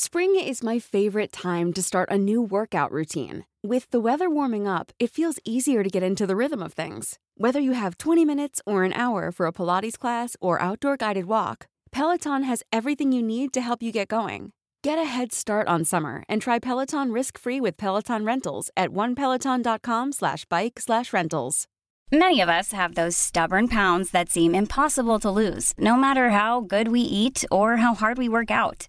Spring is my favorite time to start a new workout routine. With the weather warming up, it feels easier to get into the rhythm of things. Whether you have 20 minutes or an hour for a Pilates class or outdoor guided walk, Peloton has everything you need to help you get going. Get a head start on summer and try Peloton risk-free with Peloton Rentals at onepeloton.com slash bike slash rentals. Many of us have those stubborn pounds that seem impossible to lose, no matter how good we eat or how hard we work out.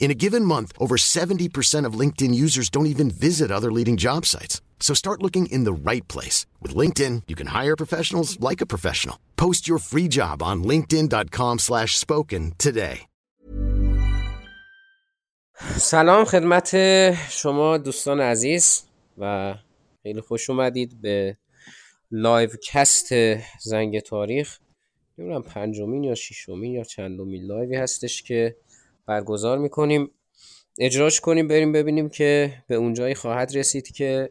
In a given month, over 70% of LinkedIn users don't even visit other leading job sites. So start looking in the right place. With LinkedIn, you can hire professionals like a professional. Post your free job on linkedin.com slash spoken today. سلام خدمت شما دوستان عزیز و خیلی خوش اومدید به لایو کست زنگ تاریخ نمیدونم پنجمین یا ششمین یا چندمین لایوی هستش که برگزار می‌کنیم. اجراش کنیم بریم ببینیم که به اونجایی خواهد رسید که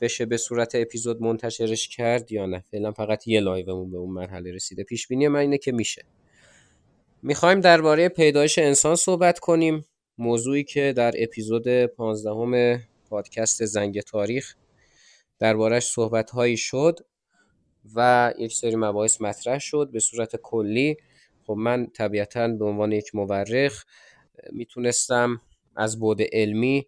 بشه به صورت اپیزود منتشرش کرد یا نه. فعلا فقط یه live مون به اون مرحله رسیده. پیش بینی من اینه که میشه. می‌خوایم درباره پیدایش انسان صحبت کنیم. موضوعی که در اپیزود 15 پادکست زنگ تاریخ دربارش صحبت هایی شد و یک سری مباحث مطرح شد. به صورت کلی خب من طبیعتا به عنوان یک مورخ می‌تونستم از بود علمی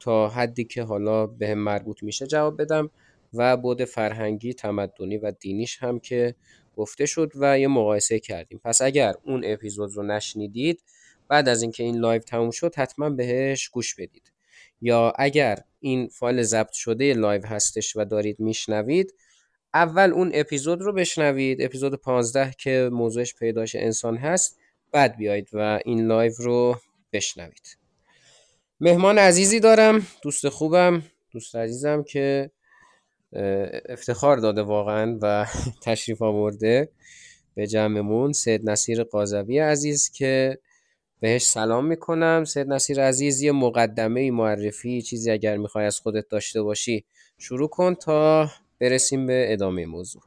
تا حدی که حالا به هم مربوط میشه جواب بدم و بود فرهنگی تمدنی و دینیش هم که گفته شد و یه مقایسه کردیم. پس اگر اون اپیزود رو نشنیدید بعد از اینکه این live تموم شد حتما بهش گوش بدید. یا اگر این فایل ضبط شده live هستش و دارید میشنوید اول اون اپیزود رو بشنوید. اپیزود 15 که موضوعش پیدایش انسان هست. بعد بیایید و این live رو بشنوید. مهمان عزیزی دارم. دوست خوبم. دوست عزیزم که افتخار داده واقعا و تشریف آورده به جمعمون. سید نصیر قاضوی عزیز که بهش سلام می‌کنم. سید نصیر عزیز یه مقدمه معرفی چیزی اگر می‌خوای از خودت داشته باشی شروع کن تا برسیم به ادامه موضوع.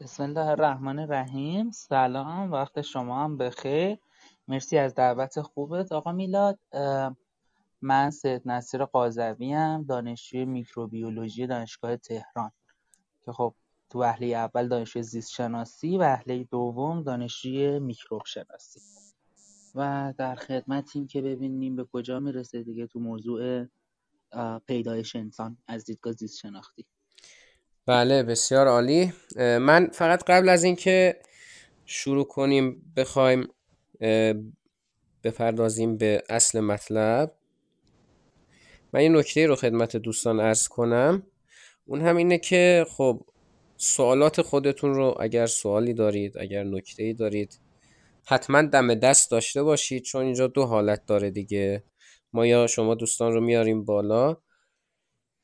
بسم الله الرحمن الرحیم. سلام وقت شما هم بخیر. مرسی از دعوت خوبت. آقا میلاد من سید نصیر قاضوی ام دانشجوی میکروبیولوژی دانشگاه تهران. که خب تو وهله اول دانشجوی زیست شناسی وهله دوم دانشجوی میکروب شناسی و در خدمتیم که ببینیم به کجا می‌رسه دیگه تو موضوع پیدایش انسان از دیدگاه زیست شناختی. بله بسیار عالی. من فقط قبل از اینکه شروع کنیم بخوایم بپردازیم به اصل مطلب. من این نکته رو خدمت دوستان ارز کنم. اون هم اینه که خب سوالات خودتون رو اگر سوالی دارید اگر نکته ای دارید حتما دم دست داشته باشید چون اینجا دو حالت داره دیگه. ما یا شما دوستان رو میاریم بالا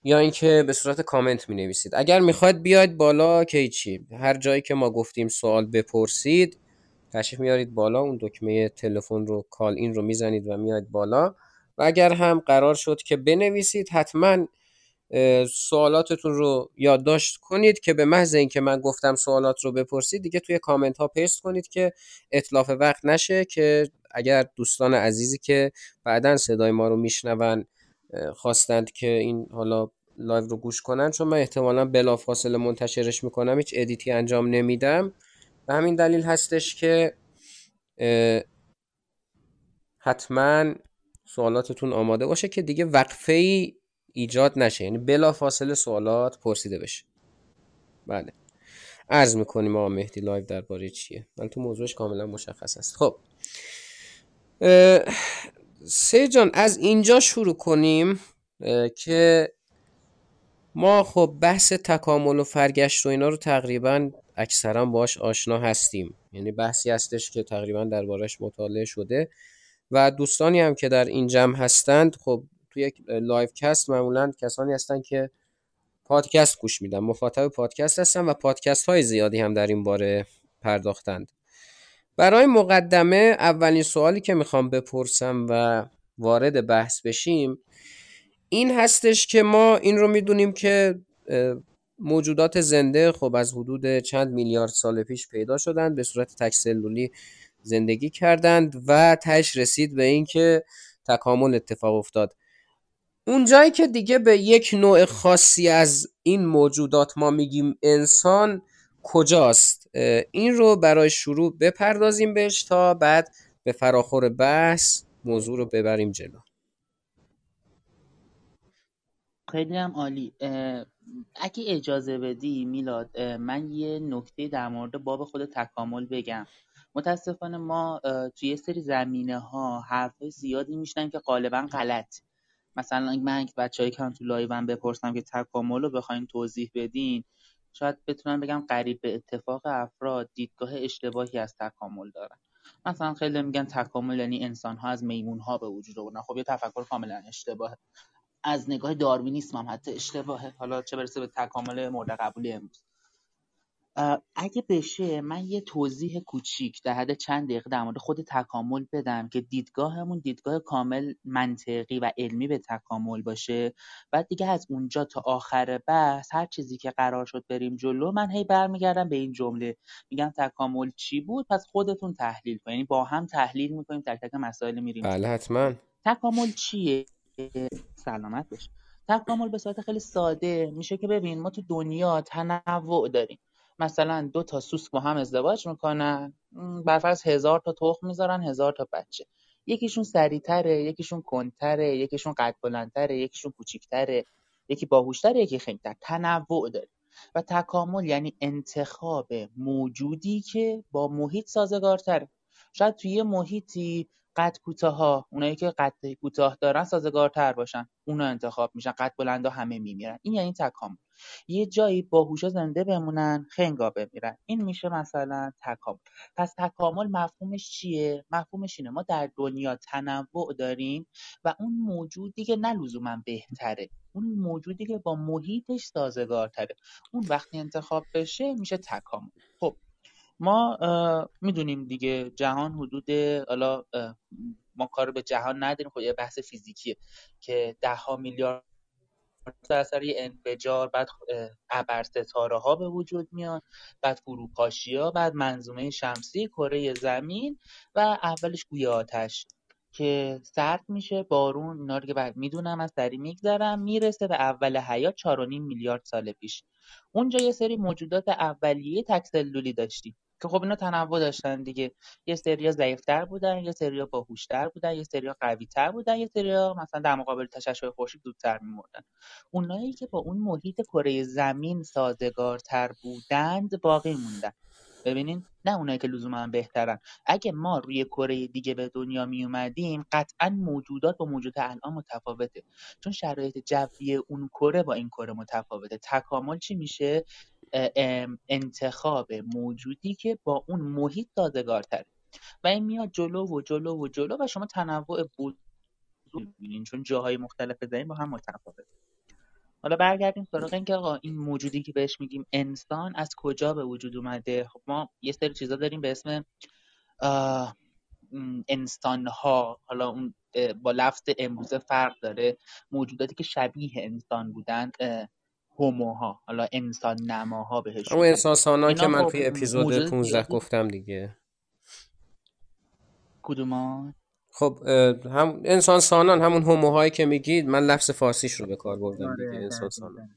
یا اینکه به صورت کامنت می نویسید اگر می‌خواید بیاید بالا که چی؟ هر جایی که ما گفتیم سوال بپرسید تشریف میارید بالا اون دکمه تلفن رو call این رو می‌زنید و میاید بالا. و اگر هم قرار شد که بنویسید حتما سوالاتتون رو یادداشت کنید که به محض اینکه من گفتم سوالات رو بپرسید دیگه توی کامنت ها paste کنید که اتلاف وقت نشه که اگر دوستان عزیزی که بعدا صدای ما رو میشنون خواستند که این حالا live رو گوش کنن چون من احتمالا بلافاصله منتشرش می‌کنم هیچ edit ی انجام نمیدم. به همین دلیل هستش که حتما سوالاتتون آماده باشه که دیگه وقفه ای ایجاد نشه. یعنی بلا فاصله سوالات پرسیده بشه. بله. عرض می‌کنیم آقا مهدی لایو درباره چیه؟ من تو موضوعش کاملا مشخص است خب. سه جان از اینجا شروع کنیم که ما خب بحث تکامل و فرگشت و اینا رو تقریبا اکثرا باش آشنا هستیم. یعنی بحثی هستش که تقریبا دربارش مطالعه شده و دوستانی هم که در این جمع هستند خب توی یک live cast معمولا کسانی هستند که پادکست گوش میدن مخاطب پادکست هستن و پادکست های زیادی هم در این باره پرداختند. برای مقدمه اولین سوالی که می‌خوام بپرسم و وارد بحث بشیم این هستش که ما این رو می‌دونیم که موجودات زنده خب از حدود چند میلیارد سال پیش پیدا شدند به صورت تکسلولی زندگی کردند و تش رسید به اینکه تکامل اتفاق افتاد. اون جایی که دیگه به یک نوع خاصی از این موجودات ما میگیم انسان کجاست؟ این رو برای شروع بپردازیم بهش تا بعد به فراخور بحث موضوع رو ببریم جلو. خیلی هم عالی. اگه اجازه بدی میلاد من یه نکته در مورد باب خود تکامل بگم. متاسفانه ما توی یه سری زمینه ها حرف زیادی میشنن که غالبا غلط مثلا من بچه‌ای که هم تو لایوم بپرسم که تکامل رو بخواین توضیح بدین شاید بتونم بگم قریب به اتفاق افراد دیدگاه اشتباهی از تکامل دارن. مثلا خیلی میگن تکامل یعنی انسان ها از میمون ها به وجود آوردن. خب یه تفکر کاملا اشتباهه. از نگاه داروینیسم هم حتی اشتباهه. حالا چه برسه به تکامل مورد قبولی امروز. اگه بشه من یه توضیح کوچیک در حد چند دقیقه در مورد خود تکامل بدم که دیدگاهمون دیدگاه کامل منطقی و علمی به تکامل باشه. بعد دیگه از اونجا تا آخر بحث هر چیزی که قرار شد بریم جلو من هی برمیگردم به این جمله. میگم تکامل چی بود؟ پس خودتون تحلیل کنید یعنی با هم تحلیل می‌کنیم تک تک مسائل میریم. بله حتما. تکامل چیه؟ سلامت باشه تکامل به صورت خیلی ساده میشه که ببین ما تو دنیا تنوع داریم. مثلا دو تا سوسک با هم ازدواج می‌کنن. برفرض هزار تا تخم می‌ذارن هزار تا بچه. یکیشون سریعتره یکیشون کنتره یکیشون قد بلندتره یکیشون کوچیکتره. یکی باهوشتره یکی خنگتر تنوع داره. و تکامل یعنی انتخاب موجودی که با محیط سازگارتره. شاید توی یه محیطی قد ها اونایی که قد کوتاه دارن سازگارتر باشن. اونا انتخاب میشن. قد بلندا همه میمیرن. این یعنی تکامل. یه جایی باهوشا زنده بمونن خنگا بمیرن این میشه مثلا تکامل. پس تکامل مفهومش چیه؟ مفهومش اینه. ما در دنیا تنوع داریم و اون موجودی که نه لزوما بهتره اون موجودی که با محیطش سازگارتره. اون وقتی انتخاب بشه میشه تکامل. خب ما می‌دونیم دیگه جهان حدود حالا ما کار به جهان نداریم. خب یه بحث فیزیکیه که ده ها میلیارد در اثر یه انفجار بعد ابر ستاره ها به وجود میان بعد فروپاشی ها بعد منظومه شمسی کره زمین و اولش گوی آتش که سرد میشه بارون اینا رو که بعد می‌دونم از سری میگذرم می‌رسه به اول حیات 4.5 میلیارد سال پیش. اونجا یه سری موجودات اولیه تکسلولی داشتیم. که خب اینا تنوع داشتن دیگه. یه سریا ضعیفتر بودن یه سریا باهوشتر بودن یه سریا قویتر بودن یه سریا مثلا در مقابل تشعشع خورشید زودتر میمردن. اونایی که با اون محیط کره زمین سازگارتر بودند باقی موندن. ببینین نه اونایی که لزوما بهترن. اگه ما روی کره دیگه به دنیا می اومدیم قطعا موجودات با موجودات الان متفاوته. چون شرایط جوی اون کره با این کره متفاوته. تکامل چی میشه؟ انتخاب موجودی که با اون محیط سازگارتره و این میاد جلو و جلو و جلو و شما تنوع بود می‌بینین چون جاهای مختلف زمین با هم متفاوته حالا برگردیم سراغ اینکه آقا این موجودی که بهش میگیم انسان از کجا به وجود اومده؟ خب ما یه سری چیزا داریم به اسم انسان ها حالا اون با لفظ امروزه فرق داره. موجوداتی که شبیه انسان بودن هوموها. حالا انسان نماها بهش اون انسان سانان که من توی اپیزود 15 گفتم دیگه. کدومان خب هم انسان سانان همون هوموهایی که میگید من لفظ فارسیش رو به کار بردم دیگه آره، انسان سانان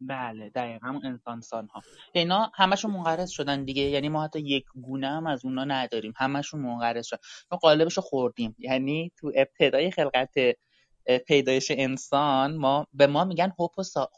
بله دقیقا همون انسان سان ها اینا همشون منقرض شدن دیگه یعنی ما حتی یک گونه هم از اونا نداریم. همشون منقرض شدن. ما قالبش رو خوردیم. یعنی تو ابتدای خلقت پیدایش انسان ما به ما میگن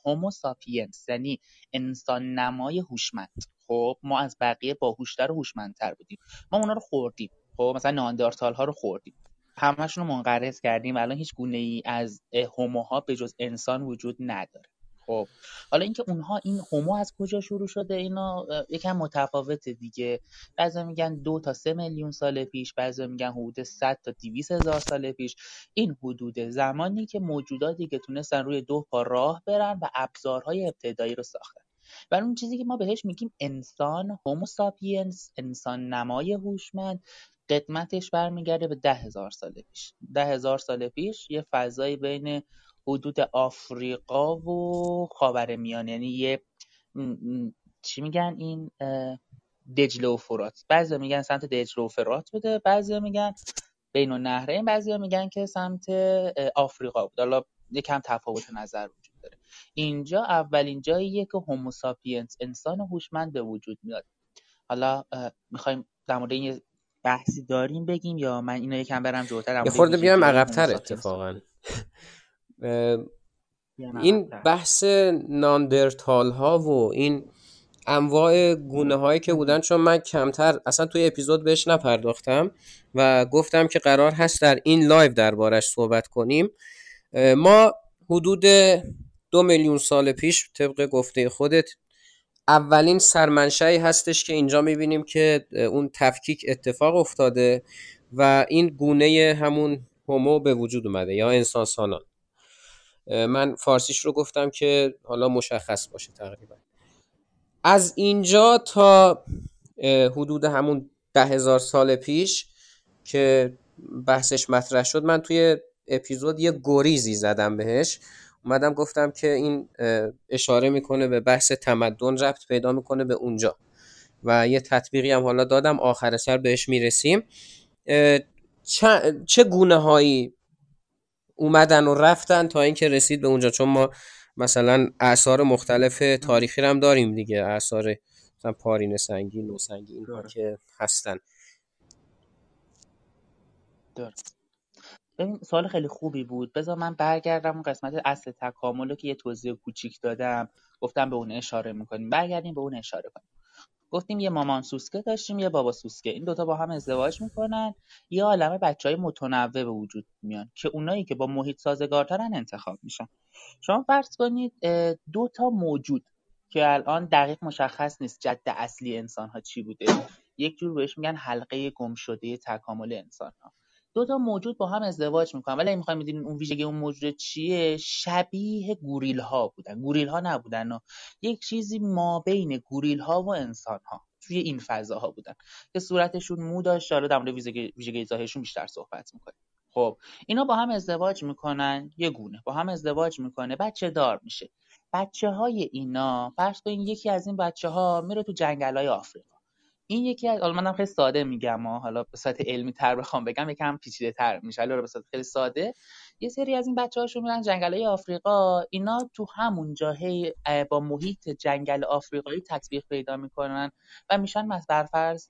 هومو ساپینس یعنی انسان نمای هوشمند. خب ما از بقیه باهوشتر و هوشمندتر بودیم. ما اونا رو خوردیم. خب مثلا ناندارتال ها رو خوردیم. همشون رو منقرض کردیم. الان هیچ گونه ای از هوموها به جز انسان وجود نداره. خب حالا اینکه اونها این هومو از کجا شروع شده اینا یکم متفاوته دیگه. بعضی میگن دو تا سه میلیون سال پیش بعضی میگن حدود 100 تا 200 هزار سال پیش. این حدود زمانی که موجوداتی که تونستن روی دو پا راه برن و ابزارهای ابتدایی رو ساختن. و اون چیزی که ما بهش میگیم انسان هومو ساپینس انسان نمای هوشمند قدمتش برمیگرده به ده هزار سال پیش. ده هزار سال پیش یه فضایی بین حدود آفریقا و خاورمیانه یعنی یه چی میگن این دجله و فرات. بعضی میگن سمت دجله و فرات بوده بعضی میگن بین النهرین بعضی میگن که سمت آفریقا بود. حالا یکم تفاوت نظر وجود داره. اینجا اولین جاییه که هوموساپینس انسان هوشمند به وجود میاد. حالا می‌خوایم در مورد این بحثی داریم بگیم یا من اینو یکم برم جلوتر یه خورده بیام عقبتر اتفاقا. این بحث نئاندرتال ها و این انواع گونه هایی که بودن چون من کمتر اصلا توی اپیزود بهش نپرداختم و گفتم که قرار هست در این live دربارش صحبت کنیم. ما حدود دو میلیون سال پیش طبق گفته خودت اولین سرمنشأیی هستش که اینجا می‌بینیم که اون تفکیک اتفاق افتاده و این گونه همون هومو به وجود اومده یا انسان سانان من فارسیش رو گفتم که حالا مشخص باشه تقریبا. از اینجا تا حدود همون ده هزار سال پیش که بحثش مطرح شد من توی اپیزود یه گریزی زدم بهش. اومدم گفتم که این اشاره می‌کنه به بحث تمدن ربط پیدا می‌کنه به اونجا. و یه تطبیقی هم حالا دادم آخر سر بهش می‌رسیم. چه گونه هایی اومدن و رفتن تا اینکه رسید به اونجا. چون ما مثلا اثار مختلف تاریخی هم داریم دیگه. اثار مثلا پارین سنگی نو سنگی اینها که هستن. این سوال خیلی خوبی بود. بذار من برگردم اون قسمت اصل تکامل رو که یه توضیح کوچیک دادم. گفتم به اون اشاره می‌کنیم. برگردیم به اون اشاره کنیم. گفتیم یه مامان سوسکه داشتیم یه بابا سوسکه. این دوتا با هم ازدواج می‌کنن. یه عالمه بچه های متنوع به وجود میان که اونایی که با محیط سازگارترن انتخاب میشن. شما فرض کنید دو تا موجود که الان دقیق مشخص نیست جد اصلی انسان ها چی بوده. یک جور بهش میگن حلقه گم شده تکامل انسان ها دو تا موجود با هم ازدواج می‌کنن. ولی می‌خوایم می‌دونین اون ویژگی اون موجود چیه شبیه گوریل ها بودن. گوریل ها نبودن و یک چیزی ما بین گوریل ها و انسان ها توی این فضاها بودن. که صورتشون مو داشت حالا در مورد ویژگی ظاهرشون بیشتر صحبت می‌کنیم. خب اینا با هم ازدواج می‌کنن یه گونه. با هم ازدواج می‌کنه بچه دار میشه. بچه های اینا فرض کنین یکی از این بچه ها میره تو جنگل های آفریقا. این یکی از حالا منم خیلی ساده میگم ما حالا به صورت علمی تر بخوام بگم یکم پیچیده تر میشه. حالا به صورت خیلی ساده. یه سری از این بچه هاشون میرن جنگل های آفریقا. اینا تو همون جاهی با محیط جنگل آفریقایی تطبیق پیدا می‌کنن و میشن برفرض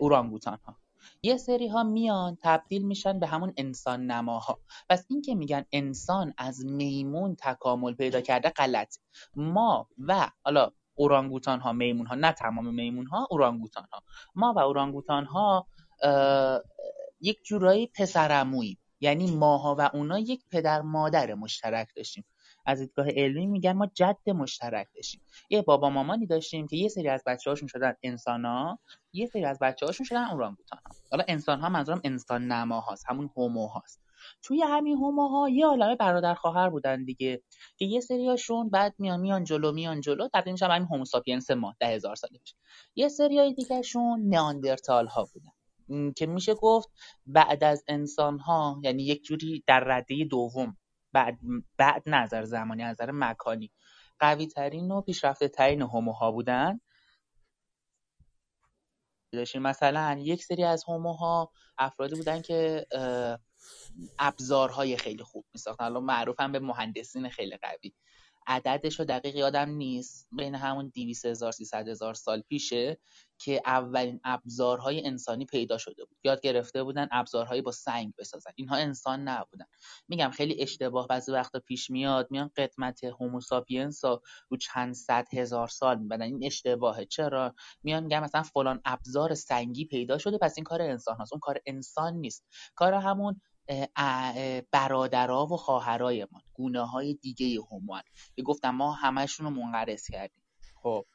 اورانگوتان ها یه سری ها میان تبدیل میشن به همون انسان نماها پس این که میگن انسان از میمون تکامل پیدا کرده غلط ما و حالا اورانگوتان ها میمون ها نه تمام میمون ها اورانگوتان ها ما و اورانگوتان ها یک جورایی پسرموییم یعنی ماها و اونا یک پدر مادر مشترک داشتیم. از دیدگاه علمی میگن ما جد مشترک داشتیم. یه بابا مامانی داشتیم که یه سری از بچه هاشون شدن انسان ها یه سری از بچه هاشون شدن اورانگوتان ها حالا انسان ها منظورم انسان نما هاست همون هومو هاست. توی همین هوموها یه عالمه برادر خواهر بودن دیگه. که یه سریاشون بعد میان میان جلو میان جلو. تبدیل میشن همین هوموساپینس ما ده هزار سال پیش یه سریای دیگهشون نیاندرتال ها بودن که میشه گفت بعد از انسان ها یعنی یک جوری در رده دوم بعد بعد نظر زمانی نظر مکانی. قوی ترین و پیشرفته ترین هوموها بودن. داشتیم مثلا یک سری از هوموها افرادی بودن که ابزارهای خیلی خوب میساختن. الان معروفن به مهندسین خیلی قوی. عددش رو دقیق یادم نیست. بین همون 200 هزار 300 هزار سال پیشه که اولین ابزارهای انسانی پیدا شده بود. یاد گرفته بودن ابزارهایی با سنگ بسازن. اینها انسان نبودن. میگم خیلی اشتباه. بعضی وقتا پیش میاد میان قدمت هوموساپینس رو چند صد هزار سال میبندن. این اشتباهه. چرا؟ میان میگن مثلا فلان ابزار سنگی پیدا شده پس این کار انسان هست اون کار انسان نیست. کار همون برادرها و خواهرایمان گونه های دیگه هومان. که گفتم ما همشون رو منقرض کردیم. خب.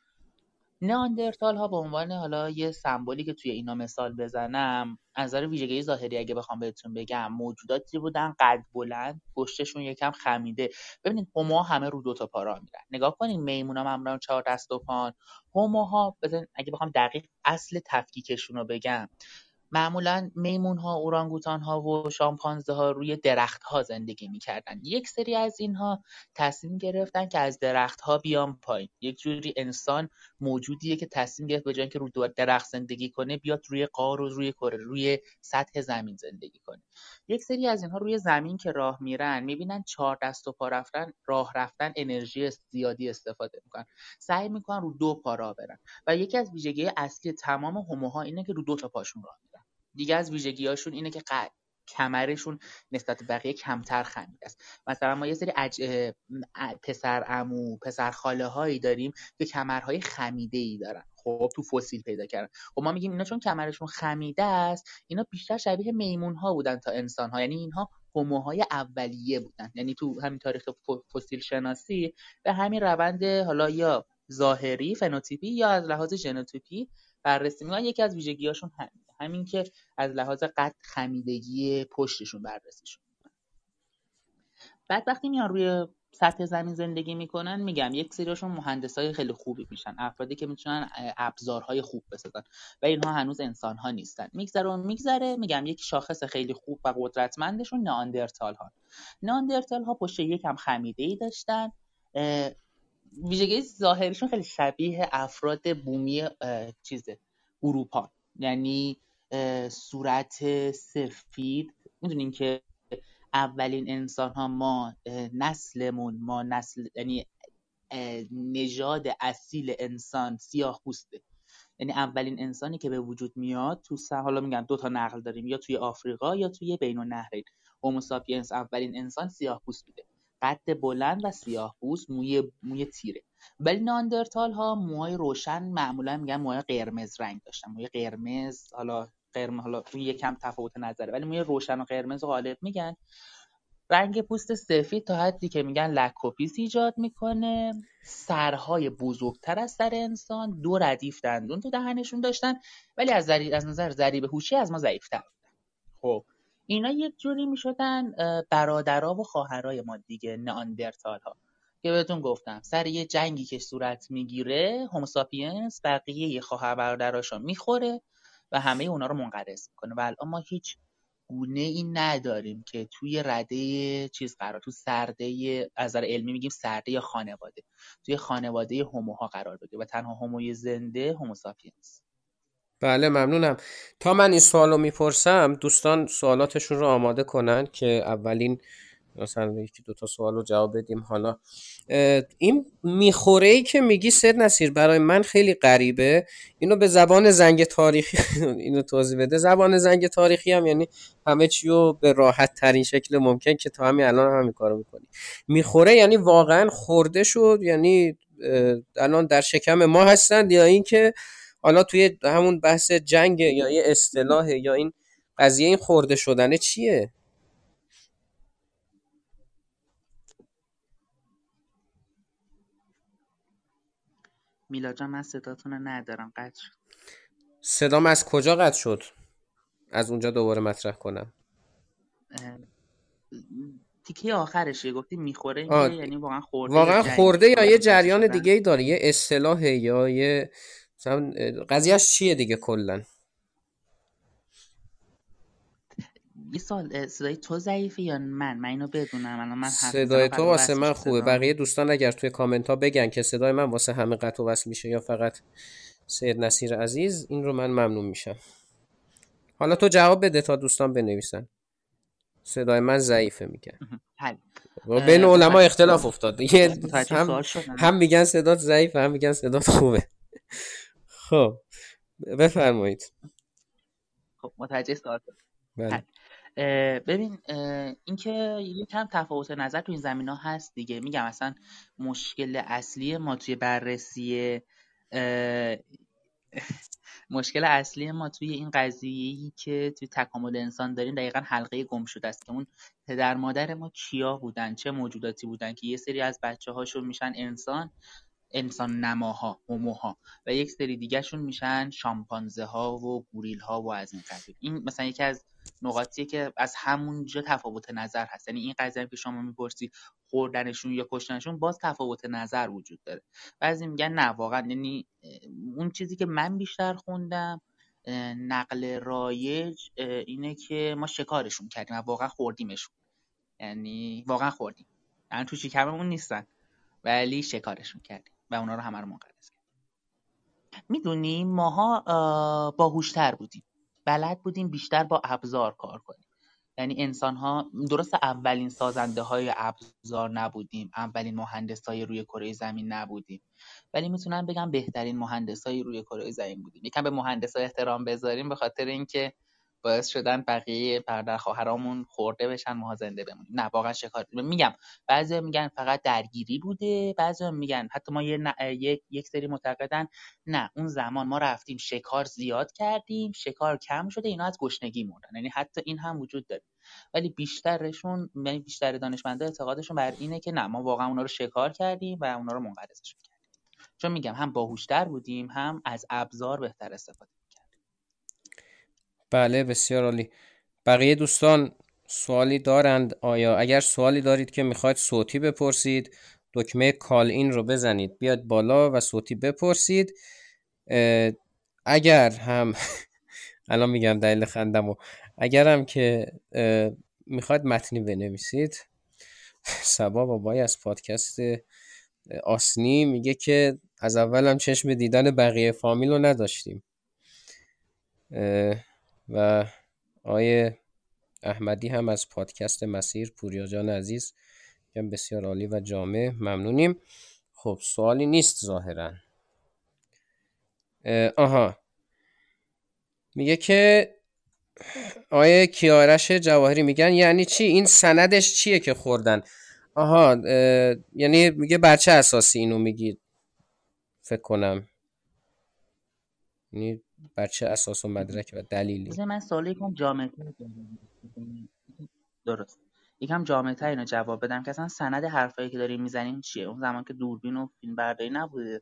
ناندرتال ها به عنوان حالا یه سمبولی که توی اینا مثال بزنم از نظر ویژگی ظاهری اگه بخوام بهتون بگم موجوداتی بودن قد بلند پشتشون یکم خمیده. ببینید هوموها همه رو دو تا پا راه میرن. نگاه کنید میمونا معمولا چهار دست و پان. هوموها اگه بخوام دقیق اصل تفکیکشون رو بگم معمولا اورانگوتان ها و شامپانزه ها روی درخت ها زندگی می‌کردن. یک سری از اینها تصمیم گرفتن که از درخت ها بیان پایین. یک جوری انسان موجودیه که تصمیم گرفت به جای که روی درخت زندگی کنه بیاد روی قار و روی کره روی سطح زمین زندگی کنه. یک سری از اینها روی زمین که راه میرن می‌بینن چهار دست و پا رفتن راه رفتن انرژی زیادی استفاده می‌کنن. سعی می‌کنن رو دو پا راه برن. و یکی از ویژگی اصلی تمام هوموها اینه که رو دو تا پاشون راه دیگه از ویژگیهاشون اینه که کمرشون نسبت بقیه کمتر خمیده است مثلا ما یه سری اج... پسر امو پسر خاله هایی داریم که کمرهای خمیده ای دارن. خب تو فسیل پیدا کردن. خب ما میگیم اینا چون کمرشون خمیده است اینا بیشتر شبیه میمون ها بودن تا انسان ها یعنی اینها هوموهای اولیه بودن. یعنی تو همین تاریخ فسیل شناسی به همین روند حالا یا ظاهری فنوتیپی یا از لحاظ ژنوتیپی بررسی می‌کنن. یکی از ویژگیهاشون همین همین که از لحاظ قد خمیدگی پشتشون بررسیشون بعد وقتی میان روی سطح زمین زندگی می‌کنن میگم یک سریاشون مهندس های خیلی خوبی میشن افرادی که می‌تونن ابزارهای خوب بسازن و اینها هنوز انسان ها نیستن. میگذره میگذره میگم یک شاخص خیلی خوب و قدرتمندشون ناندرتال ها ناندرتال ها پشت یکم خمیده ای داشتن ویژگی ظاهریشون خیلی شبیه افراد بومی چیزه اروپا. یعنی صورت سفید. می‌دونین که اولین انسان ها ما نسلمون ما نسل یعنی نژاد اصیل انسان سیاه پوسته. یعنی اولین انسانی که به وجود میاد تو حالا میگن دو تا نقل داریم یا توی آفریقا یا توی بین النهرین. هوموساپینس اولین انسان سیاه پوست بوده. قد بلند و سیاه پوست موی موی تیره. ولی ناندرتال ها موهای روشن معمولا میگن موهای قرمز رنگ داشتن. موی قرمز حالا قرمز حالا توی یکم تفاوت نظره ولی موی روشن و قرمز غالب میگن. رنگ پوست سفید تا حدی که میگن لک و پیس ایجاد می‌کنه. سرهای بزرگتر از سر انسان دو ردیف دندون تو دهنشون داشتن ولی از, از نظر ضریب هوشی از ما ضعیفتر بودن. خب اینا یک جوری می‌شدن برادرها و خواهرای ما دیگه نئاندرتال ها. که بهتون گفتم. سر یه جنگی که صورت می‌گیره هوموساپینس بقیه خواهر برادراشو می‌خوره و همه اونا رو منقرض می‌کنه. و الان ما هیچ گونه ای نداریم که توی رده چیز قرار تو سرده از نظر علمی میگیم سرده یا خانواده. توی خانواده هوموها قرار بگیره و تنها هوموی زنده هوموساپینس بله ممنونم. تا من این سوال رو می‌پرسم دوستان سوالاتشون رو آماده کنن که اولین مثلا یکی دو تا سوال رو جواب بدیم. حالا این می‌خوره ای که میگی سر نصیر برای من خیلی غریبه. اینو به زبان زنگ تاریخی اینو توضیح بده. زبان زنگ تاریخی هم یعنی همه چی رو به راحت ترین شکل ممکن که تا همین الان همین کارو می‌کنی می‌خوره یعنی واقعا خورده شد. یعنی الان در شکم ما هستند یا اینکه حالا توی همون بحث جنگ یا یه اصطلاح یا این قضیه این خورده شدنه چیه؟ میلا جان من صداتون رو ندارم قطع شد. صدام از کجا قطع شد؟ از اونجا دوباره مطرح کنم. تیکه آخرش گفتی می‌خوره یعنی واقعا خورده واقعا خورده یا یه جریان دیگه ای داره یه اصطلاح یا یه قضیهش چیه دیگه کلا؟ یه سال صدای تو ضعیفه یا من؟ من اینو بدونم الان من صدای تو واسه من خوبه. بقیه دوستان اگر توی کامنت ها بگن که صدای من واسه همه قطع و وصل میشه یا فقط سید نصیر عزیز این رو من ممنون میشم. حالا تو جواب بده تا دوستان بنویسن. صدای من ضعیفه میگن. بین علما اختلاف افتاد. هم, هم میگن صدات ضعیفه هم میگن صدات خوبه. خب بفرمایید. خب متوجه سوال بله. ببین اینکه یکم تفاوت نظر تو این زمین ها هست دیگه. میگم اصلا مشکل اصلی ما توی بررسی مشکل اصلی ما توی این قضیه که توی تکامل انسان داریم دقیقا حلقه گم شده است که اون پدر مادر ما کیا بودن؟ چه موجوداتی بودن که یه سری از بچه هاشون میشن انسان انسان نماها هوموها و یک سری دیگهشون میشن شامپانزه ها و گوریل ها و از این قبیل. این مثلا یکی از نقاطیه که از همونجا تفاوت نظر هست. یعنی این قضیه که شما می‌پرسی خوردنشون یا کشتنشون باز تفاوت نظر وجود داره. بعضی میگن نه واقعا. یعنی اون چیزی که من بیشتر خوندم نقل رایج اینه که ما شکارشون کردیم و واقعا خوردیمشون. یعنی واقعا خوردیم. یعنی تو شکممون نیستن ولی شکارشون کردیم و اونا رو همه رو منقرض کرد می‌دونیم ماها باهوشتر بودیم. بلد بودیم بیشتر با ابزار کار کنیم. یعنی انسان ها درست اولین سازنده های ابزار نبودیم. اولین مهندس های روی کره زمین نبودیم. ولی می‌تونم بگم بهترین مهندس های روی کره زمین بودیم. یکم به مهندس های احترام بذاریم به خاطر اینکه باعث شدن بقیه برادر خواهرامون خورده بشن ما زنده بمونیم. نه واقعا شکار میگم بعضی میگن فقط درگیری بوده بعضی میگن حتی ما یه یک یک سری معتقدن نه اون زمان ما رفتیم شکار زیاد کردیم شکار کم شده اینا از گشنگی مردن یعنی حتی این هم وجود داره. ولی بیشترشون یعنی بیشتر دانشمندا اعتقادشون بر اینه که نه ما واقعا اونا رو شکار کردیم و اونا رو منقرضشون کردیم چون میگم هم باهوشتر بودیم هم از ابزار بهتر استفاده بله بسیار عالی. بقیه دوستان سوالی دارند. آیا اگر سوالی دارید که می‌خواید صوتی بپرسید دکمه کال این رو بزنید. بیاد بالا و صوتی بپرسید. اگر هم الان میگم دلیل خندم و اگر هم که می‌خواید متنی بنویسید. سبا بابای از پادکست آسنی میگه که از اول هم چشم دیدن بقیه فامیل رو نداشتیم. و آیه احمدی هم از پادکست مسیر پوریا جان عزیز که بسیار عالی و جامع ممنونیم. خب سوالی نیست ظاهرا. آها. میگه که آیه کیارش جواهری میگن یعنی چی؟ این سندش چیه که خوردن؟ آها یعنی میگه بچه اساسی اینو میگید فکر کنم. یعنی بر چه اساس و مدرک و دلیلی؟ من سوالی یکم جامعه درست. یکم جامعه اینو جواب بدم که اصلا سند حرفایی که داریم می‌زنیم چیه؟ اون زمان که دوربین و فیلم برداری نبوده.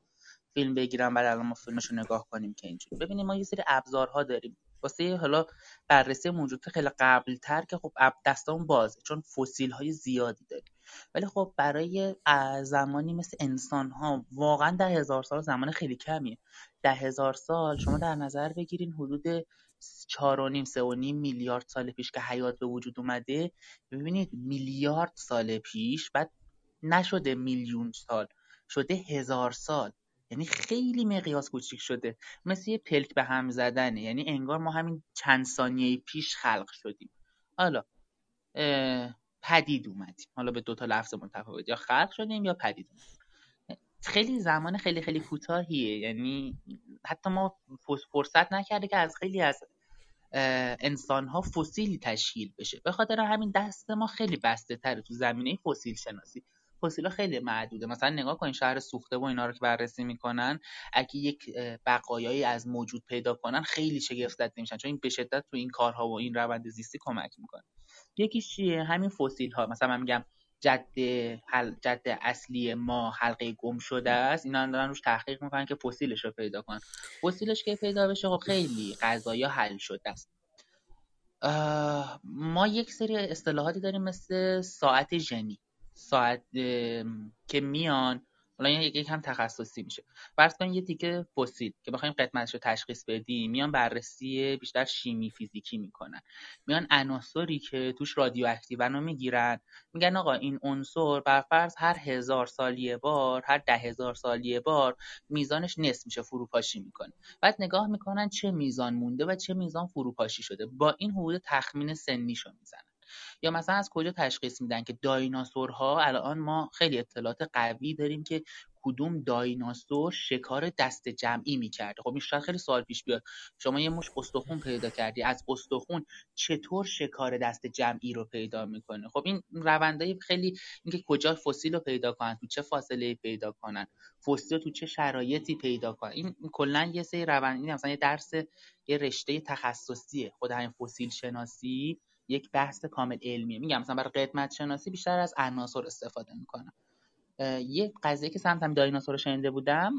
فیلم بگیرم بعد الان ما فیلمشو نگاه کنیم که اینجوری. ببینیم ما یه سری ابزارها داریم. واسه حالا بررسی موجودات خیلی قبل تر که خب دستامون بازه چون فسیل های زیادی داریم. ولی خب برای زمانی مثل انسان ها واقعا ده هزار سال زمان خیلی کمیه. ده هزار سال شما در نظر بگیرین حدود چهار و نیم سه و نیم میلیارد سال پیش که حیات به وجود اومده ببینید میلیارد سال پیش بعد نشده میلیون سال شده هزار سال. یعنی خیلی مقیاس کوچیک شده. مثل یه پلک به هم زدنه. یعنی انگار ما همین چند ثانیه پیش خلق شدیم. حالا پدید اومدیم. حالا به دو تا لفظ متفاوت یا خلق شدیم یا پدید اومدیم. خیلی زمان خیلی خیلی کوتاهیه. یعنی حتی ما فرصت نکرده که از خیلی از انسان ها فسیلی تشکیل بشه. به خاطر همین دست ما خیلی بسته تره تو زمینه فسیل شناسی. فسیلا خیلی معدوده. مثلا نگاه کنین شهر سوخته و اینا رو که بررسی می‌کنن اگه یک بقایایی از موجود پیدا کنن خیلی شگفت زده میشن. چون این به شدت تو این کارها و این روند زیستی کمک می‌کنه. یکیش چیه؟ همین فسیل ها مثلا من میگم جد حل جد اصلی ما حلقه گم شده است. اینا دارن روش تحقیق می‌کنن که فسیلش رو پیدا کنن. فسیلش که پیدا بشه خب خیلی قضایا حل شده است. ما یک سری اصطلاحاتی داریم مثل ساعت ژنی. ساعت که میان حالا این یک هم تخصصی میشه. فرض کنید یه تیکه فسیل که بخوایم قدمتش رو تشخیص بدیم میان بررسی بیشتر شیمی فیزیکی می‌کنن. میان عناصری که توش رادیواکتیون رو می‌گیرن میگن آقا این عنصر بر فرض هر هزار سال یه بار هر ده هزار سال یه بار میزانش نصف میشه فروپاشی می‌کنه. بعد نگاه می‌کنن چه میزان مونده و چه میزان فروپاشی شده. با این حدود تخمین سنیشو می‌زنن. یا مثلا از کجا تشخیص میدن که دایناسورها؟ الان ما خیلی اطلاعات قوی داریم که کدوم دایناسور شکار دست جمعی می‌کرده. خب این شاید خیلی سوال پیش بیاد. شما یه مش استخون پیدا کردی. از استخون چطور شکار دست جمعی رو پیدا می‌کنه؟ خب این روندهای خیلی اینکه کجا فسیل رو پیدا کنن تو چه فاصله پیدا کنن فسیل تو چه شرایطی پیدا کنن؟ این کلا یه سری روند مثلا یه درس یه رشته تخصصیه. خود همین فسیل شناسی یک بحث کامل علمیه. میگم مثلا برای قدمت شناسی بیشتر از عناصر استفاده می‌کنم. یه قضیه که سمت هم دایناسور رو شنیده بودم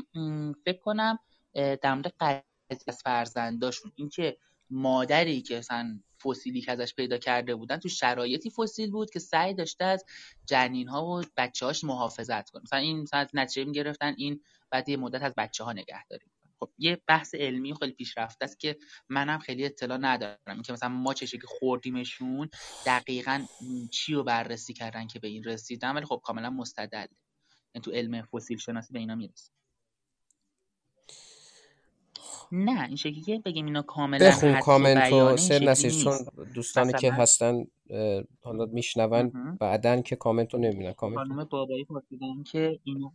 فکر کنم در مورد قضیه از فرزنداشون. اینکه مادری که مثلا فسیلی که ازش پیدا کرده بودن تو شرایطی فسیل بود که سعی داشته از جنین ها و بچه هاش محافظت کنه. مثلا این مثلا نتیجه می‌گرفتن این بعد یه مدت از بچه ها نگه خب یه بحث علمی خیلی پیشرفته است که منم خیلی اطلاع ندارم. اینکه مثلا ما چه شکلی خوردیمشون دقیقا چی رو بررسی کردن که به این رسیدن ولی خب کاملا مستدل یعنی تو علم فسیل شناسی به اینا می‌رسه. نه این شکلی که بگیم اینا کاملا بخون کامنتو سر نسیر چون دوستانی که هستن حالا میشنون بعدن که کامنتو نمی‌بینن. کامنت خانم بابایی پرسیدن که اینو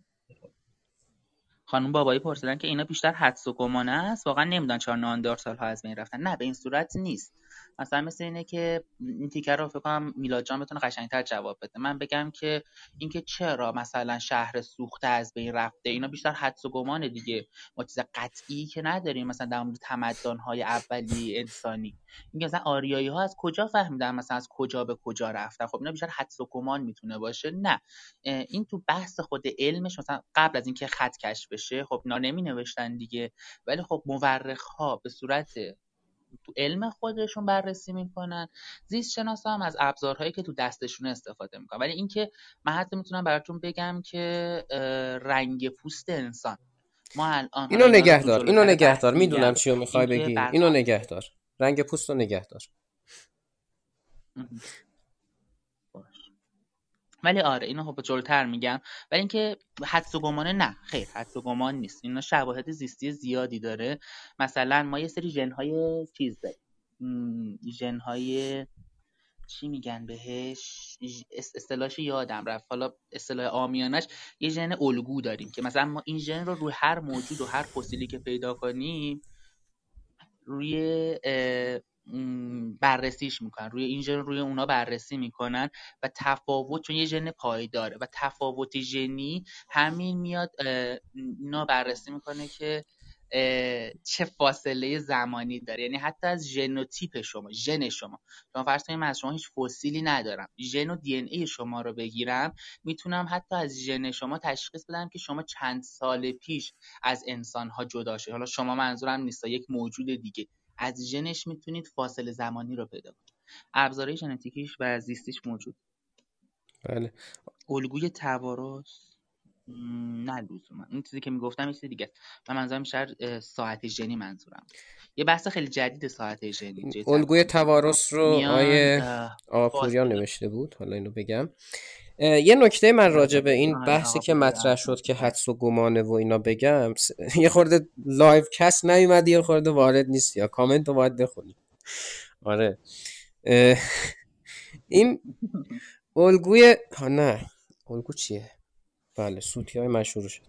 خانم بابایی پرسیدن که اینا بیشتر حدس و گمانه است؟ واقعا نمی‌دونن چهار سالها از بین رفتن. نه به این صورت نیست. مثلا مثل اینه که این تیکر رو فکر کنم میلاد جان بتونه قشنگتر جواب بده. من بگم که اینکه چرا مثلا شهر سوخته از بین رفته اینا بیشتر حدس و گمانه دیگه. ما چیز قطعی که نداریم مثلا در مورد تمدن های اولی انسانی. اینکه مثلا آریایی ها از کجا فهمیدن مثلا از کجا به کجا رفتن؟ خب اینا بیشتر حدس و گمان می‌تونه باشه. نه. این تو بحث خود علمش مثلا قبل از اینکه خط کشف بشه خب اینا نمی نوشتن دیگه. ولی خب مورخ ها به صورت تو علم خودشون بررسی می‌کنن. زیست شناسا هم از ابزارهایی که تو دستشون استفاده می‌کنن. ولی اینکه من حتی می‌تونم براتون بگم که رنگ پوست انسان. ما الان اینو نگهدار اینو نگهدار. می‌دونم چی رو می‌خوای بگی. اینو نگهدار. رنگ پوست رو نگهدار. ولی آره اینو خب جلوتر میگم. ولی اینکه حدس و گمانه نه. خیر حدس و گمان نیست. اینا شواهد زیستی زیادی داره. مثلا ما یه سری ژنهای چیز داریم. ژنهای چی میگن بهش؟ اصطلاحش یادم رفت. حالا اصطلاح آمیانش یه ژن الگو داریم که مثلا ما این ژن رو روی هر موجود و هر فسیلی که پیدا کنیم روی بررسیش می‌کنن. روی این ژن روی اونا بررسی می‌کنن و تفاوت چون یه ژن پایداره و تفاوت ژنی همین میاد اینا بررسی می‌کنه که چه فاصله زمانی داره. یعنی حتی از ژنوتیپ شما ژن شما. شما فرض کنید از شما هیچ فسیلی ندارم. ژن و دی ای شما رو بگیرم می‌تونم حتی از ژن شما تشخیص بدم که شما چند سال پیش از انسان ها جدا شد حالا شما منظورم نیست یک موجود دیگه. از ژنش می‌تونید فاصله زمانی رو پیدا کنید. ابزارهای ژنتیکیش و زیستیش موجود. بله. الگوی توارث نه لزوما. این چیزی که می‌گفتم یه چیز دیگه من منظورم بیشتر ساعت ژنی منظورم. یه بحث خیلی جدید ساعت ژنی الگوی توارث رو آیه آپوریان نوشته بود. حالا اینو بگم. یه نکته من راجع به این آره، بحثی که. مطرح شد که حدس و گمانه و اینا بگم یه خورده لایو کس نیومدی یه خورده وارد نیستی یا کامنت رو باید بخونی. آره. این الگوی ها نه. الگو چیه؟ بله سوتی های مشهور شد.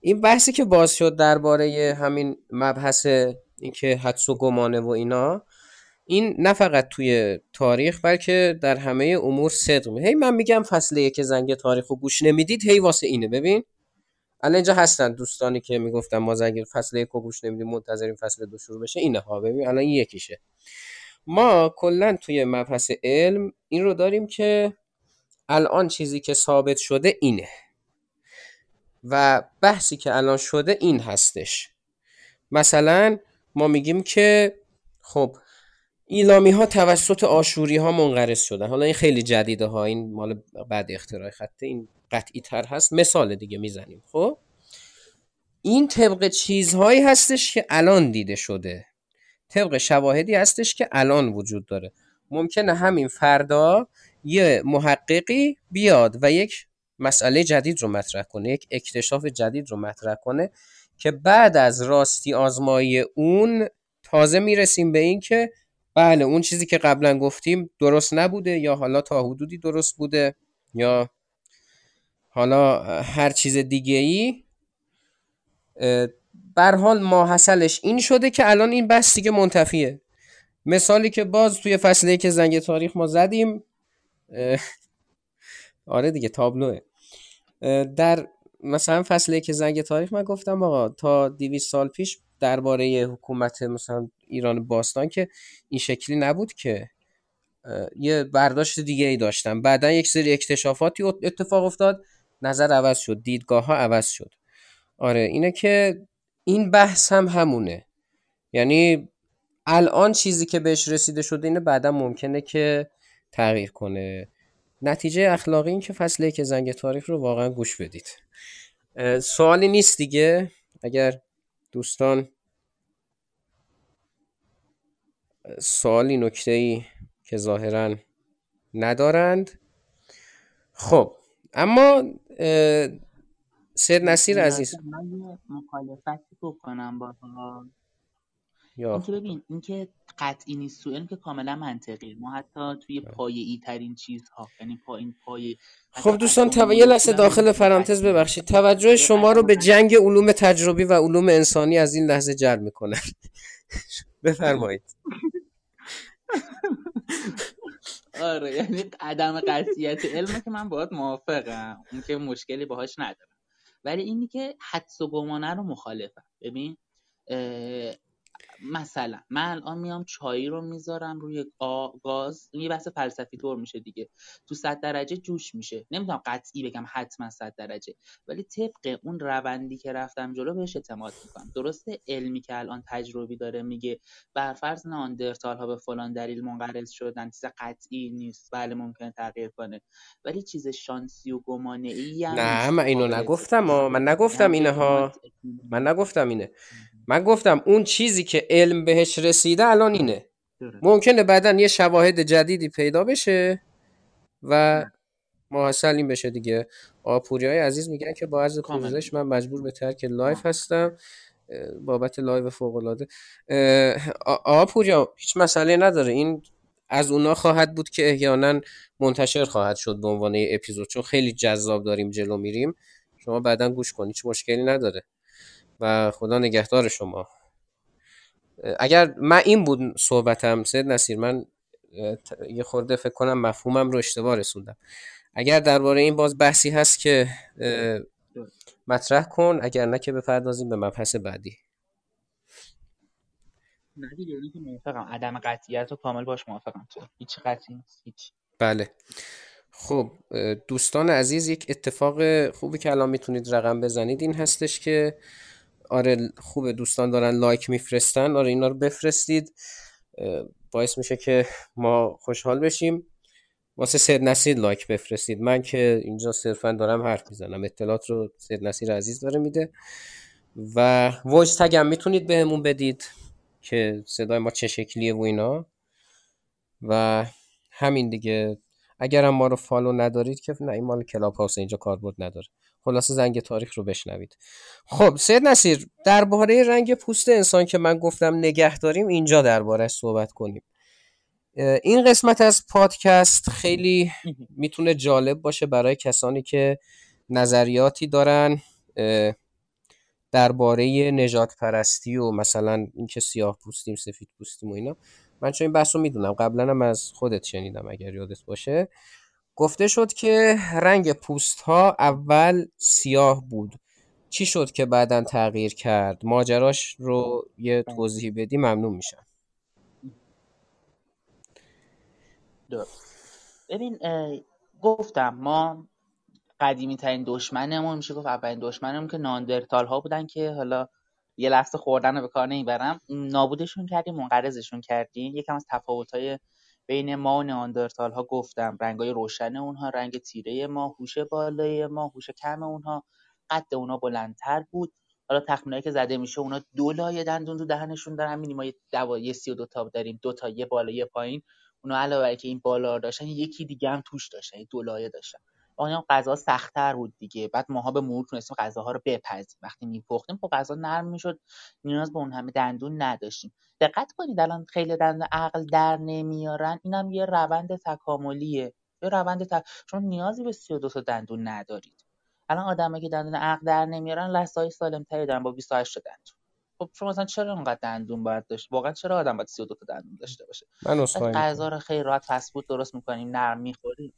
این بحثی که باز شد درباره همین مبحث اینکه حدس و گمانه و اینا این نه فقط توی تاریخ بلکه در همه امور صدق هی من میگم فصل یک زنگ تاریخ رو گوش نمی‌دید هی واسه اینه. ببین الان اینجا هستن دوستانی که می‌گفتن ما زنگ فصل یک رو گوش نمیدیم منتظریم فصل دو شروع بشه. اینه ها ببین الان یکیشه. ما کلا توی مبحث علم این رو داریم که الان چیزی که ثابت شده اینه و بحثی که الان شده این هستش. مثلا ما میگیم که خب ایلامی ها توسط آشوری ها منقرض شدن. حالا این خیلی جدیده ها این مال بعد اختراع خطه این قطعی تر هست. مثال دیگه می‌زنیم. خب؟ این طبق چیزهایی هستش که الان دیده شده. طبق شواهدی هستش که الان وجود داره. ممکنه همین فردا یه محققی بیاد و یک مسئله جدید رو مطرح کنه یک اکتشاف جدید رو مطرح کنه که بعد از راستی آزمایی اون تازه می‌رسیم به این که بله اون چیزی که قبلا گفتیم درست نبوده یا حالا تا حدودی درست بوده یا حالا هر چیز دیگه ای بر حال ماحصلش این شده که الان این بحث دیگه منتفیه. مثالی که باز توی فصله که زنگ تاریخ ما زدیم آره دیگه تابلوه. در مثلا فصله که زنگ تاریخ من گفتم آقا تا 200 سال پیش درباره حکومت مثلا ایران باستان که این شکلی نبود که یه برداشت دیگه ای داشتن. بعدا یک سری اکتشافاتی اتفاق افتاد نظر عوض شد دیدگاه ها عوض شد. آره اینه که این بحث هم همونه. یعنی الان چیزی که بهش رسیده شده اینه بعدا ممکنه که تغییر کنه. نتیجه اخلاقی این که فصله که زنگ تاریخ رو واقعا گوش بدید. سوالی نیست دیگه. اگر دوستان اه، سوالی نکته ای که ظاهرا ندارند. خب اما سید نصیر عزیز. من یه مخالفتی بکنم با اینکه ببین اینکه قطعی نیست علم که کاملا منطقیه. ما حتی توی پایه‌ای ترین چیزها یعنی پا این پایه خب دوستان تو... یه لحظه داخل پرانتز ببخشید. توجه شما رو به جنگ علوم تجربی و علوم انسانی از این لحظه جلب می‌کنن بفرمایید. آره یعنی عدم قطعیت علم که من باهات موافقم. اون که مشکلی باهاش ندارم. ولی اینی که حدس و گمانه رو مخالفم. ببین مثلا من الان میام چای رو می‌ذارم روی گاز این یه بحث فلسفی طور میشه دیگه. تو 100 درجه جوش میشه. نمی‌تونم قطعی بگم حتما 100 درجه ولی طبق اون روندی که رفتم جلو بهش اعتماد می‌کنم. درسته علمی که الان تجربی داره میگه بر فرض ناندرتال ها به فلان دلیل منقرض شدن چیز قطعی نیست. بله ممکنه تغییر کنه. ولی چیز شانسی و گمانه ای هم نه من اینو نگفتم. من. نگفتم یعنی اینه شما ها من نگفتم اینه. من گفتم اون چیزی که علم بهش رسیده الان اینه. ممکنه بعدا یه شواهد جدیدی پیدا بشه و محصل این بشه دیگه. آپوریای عزیز میگن که با عرض. پوزش من مجبور به ترک لایو هستم. بابت لایو فوق العاده آپوریا هیچ مسئله نداره. این از اونا خواهد بود که احیانا منتشر خواهد شد به عنوان یه اپیزود چون خیلی جذاب داریم جلو میریم. شما بعدا گوش کنید هیچ مشکلی نداره. و خدا نگهدار شما. اگر من این بود صحبتم سید نصیر من یه خورده فکر کنم مفهومم رو اشتباه رسوندم. اگر درباره این باز بحثی هست که مطرح کن اگر نه که بپردازیم به مبحث بعدی. نه که موافقم. عدم قطعیت رو کامل باش موافقم هیچ قطعی نیست هیچ بله. خب دوستان عزیز یک اتفاق خوبی که الان می‌تونید رقم بزنید این هستش که آره خوبه دوستان دارن لایک میفرستن. آره اینا رو بفرستید. باعث میشه که ما خوشحال بشیم. واسه سید نصیر لایک بفرستید. من که اینجا صرفا دارم حرف می‌زنم. اطلاعات رو سید نصیر عزیز داره میده. و voice تگ هم می‌تونید بهمون بدید که صدای ما چه شکلیه و اینا. و همین دیگه. اگرم ما رو follow ندارید که نه این مال کلاب هاوس اینجا کاربرد نداره. خلاصه زنگ تاریخ رو بشنوید. خب سید نصیر درباره رنگ پوست انسان که من گفتم نگه داریم اینجا دربارهش صحبت کنیم. این قسمت از پادکست خیلی می‌تونه جالب باشه برای کسانی که نظریاتی دارن درباره نجات پرستی و مثلا اینکه سیاه پوستیم سفید پوستیم و اینا. من چون این بحث رو می‌دونم قبلا هم از خودت شنیدم اگر یادت باشه. گفته شد که رنگ پوست ها اول سیاه بود. چی شد که بعدا تغییر کرد؟ ماجراش رو یه توضیح بدی ممنون میشم. ببین گفتم ما قدیمی ترین دشمنمون میشه گفت اولین دشمنمون که ناندرتال ها بودن که حالا یه لحظه خوردن رو به کار نمی‌برم. نابودشون کردیم منقرضشون کردیم. یکم از تفاوت های بین ما و ناندرتال ها گفتم. رنگ های روشن اونها رنگ تیره ما هوش بالای ما هوش کم اونها. قد اونا بلندتر بود. حالا تخمینایی که زده میشه اونا دو لایه دندون تو دهنشون دارن. می‌بینیم ما یه دوا سی و دو تا داریم. دو تا یه بالا یه پایین. اونا علاوه بر که این بالا داشتن یکی دیگه هم توش داشتن دو لایه داشتن. آیا غذا سختتر بود دیگه. بعد ماها به مرور تونستیم غذاها رو بپزیم. وقتی میپختیم خب غذا نرم می‌شد. نیاز به اون همه دندون نداشتیم. دقت کنید الان خیلی دندون عقل در نمیارن. اینم یه روند تکاملیه. یه روند تک... چون نیازی به 32 تا دندون ندارید. الان آدمایی که دندون عقل در نمیارن لثه های سالمتری دارن با 28 تا دندون. خب شما مثلا چرا انقدر دندون باید داشت؟ واقعا چرا آدم باید 32 تا دندون داشته باشه؟ من غذا رو خیلی راحت فست فود درست می‌کنیم نرم می‌خوریم.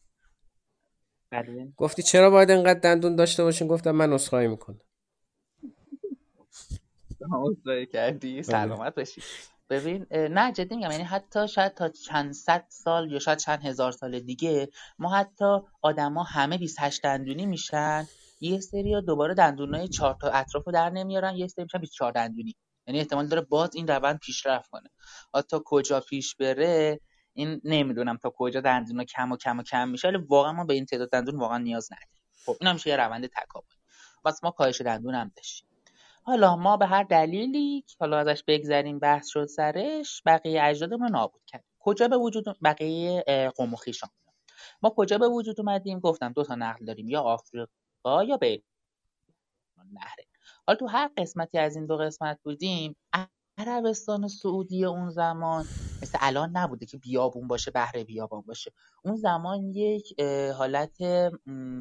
بله. گفتی چرا باید انقدر دندون داشته باشین؟ گفتم من عذرخواهی می‌کنم. عذرخواهی کردی؟ بله. سلامت باشی. ببین نه جدی میگم یعنی حتی شاید تا چند صد سال یا شاید چند هزار سال دیگه ما حتی آدما همه 28 دندونی میشن یه سری دوباره دندونای چهار تا اطرافو در نمیارن یه سری میشن 24 دندونی. یعنی احتمال داره باز این روند پیشرفت کنه. حتی کجا پیش بره این نمی‌دونم تا کجا دندون کم و کم و کم میشه ولی واقعا ما به این تعداد دندون واقعا نیاز نداریم. خب این میشه یه روند تکامل. واسه ما کاهش دندون هم داشتیم. حالا ما به هر دلیلی که حالا ازش بگذریم بحث شد سرش بقیه اجدادمون رو نابود کرد کجا به وجود بقیه قوم و ما کجا به وجود اومدیم؟ گفتم دو تا نقل داریم. یا آفریقا یا بین نهره. حالا تو هر قسمتی از این دو قسمت بودیم عربستان سعودی اون زمان مثل الان نبوده که بیابون باشه بهره بیابان باشه. اون زمان یک حالت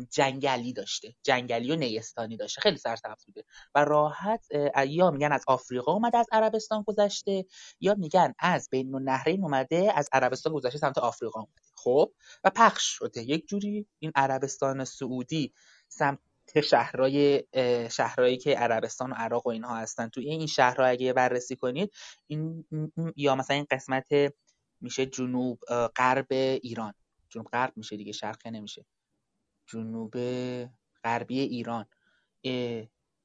جنگلی داشته. جنگلی و نیستانی داشته. خیلی سرسبز بوده. و راحت یا میگن از آفریقا اومده از عربستان گذشته یا میگن از بین النهرین اومده از عربستان گذشته سمت آفریقا اومده. خب؟ و پخش شده. یک جوری این عربستان سعودی سمت شهرهای شهرهایی که عربستان و عراق و اینها هستن. تو این شهرها اگه بررسی کنید این یا مثلا این قسمت میشه جنوب غرب ایران. جنوب غرب میشه دیگه شرقه نمیشه. جنوب غربی ایران.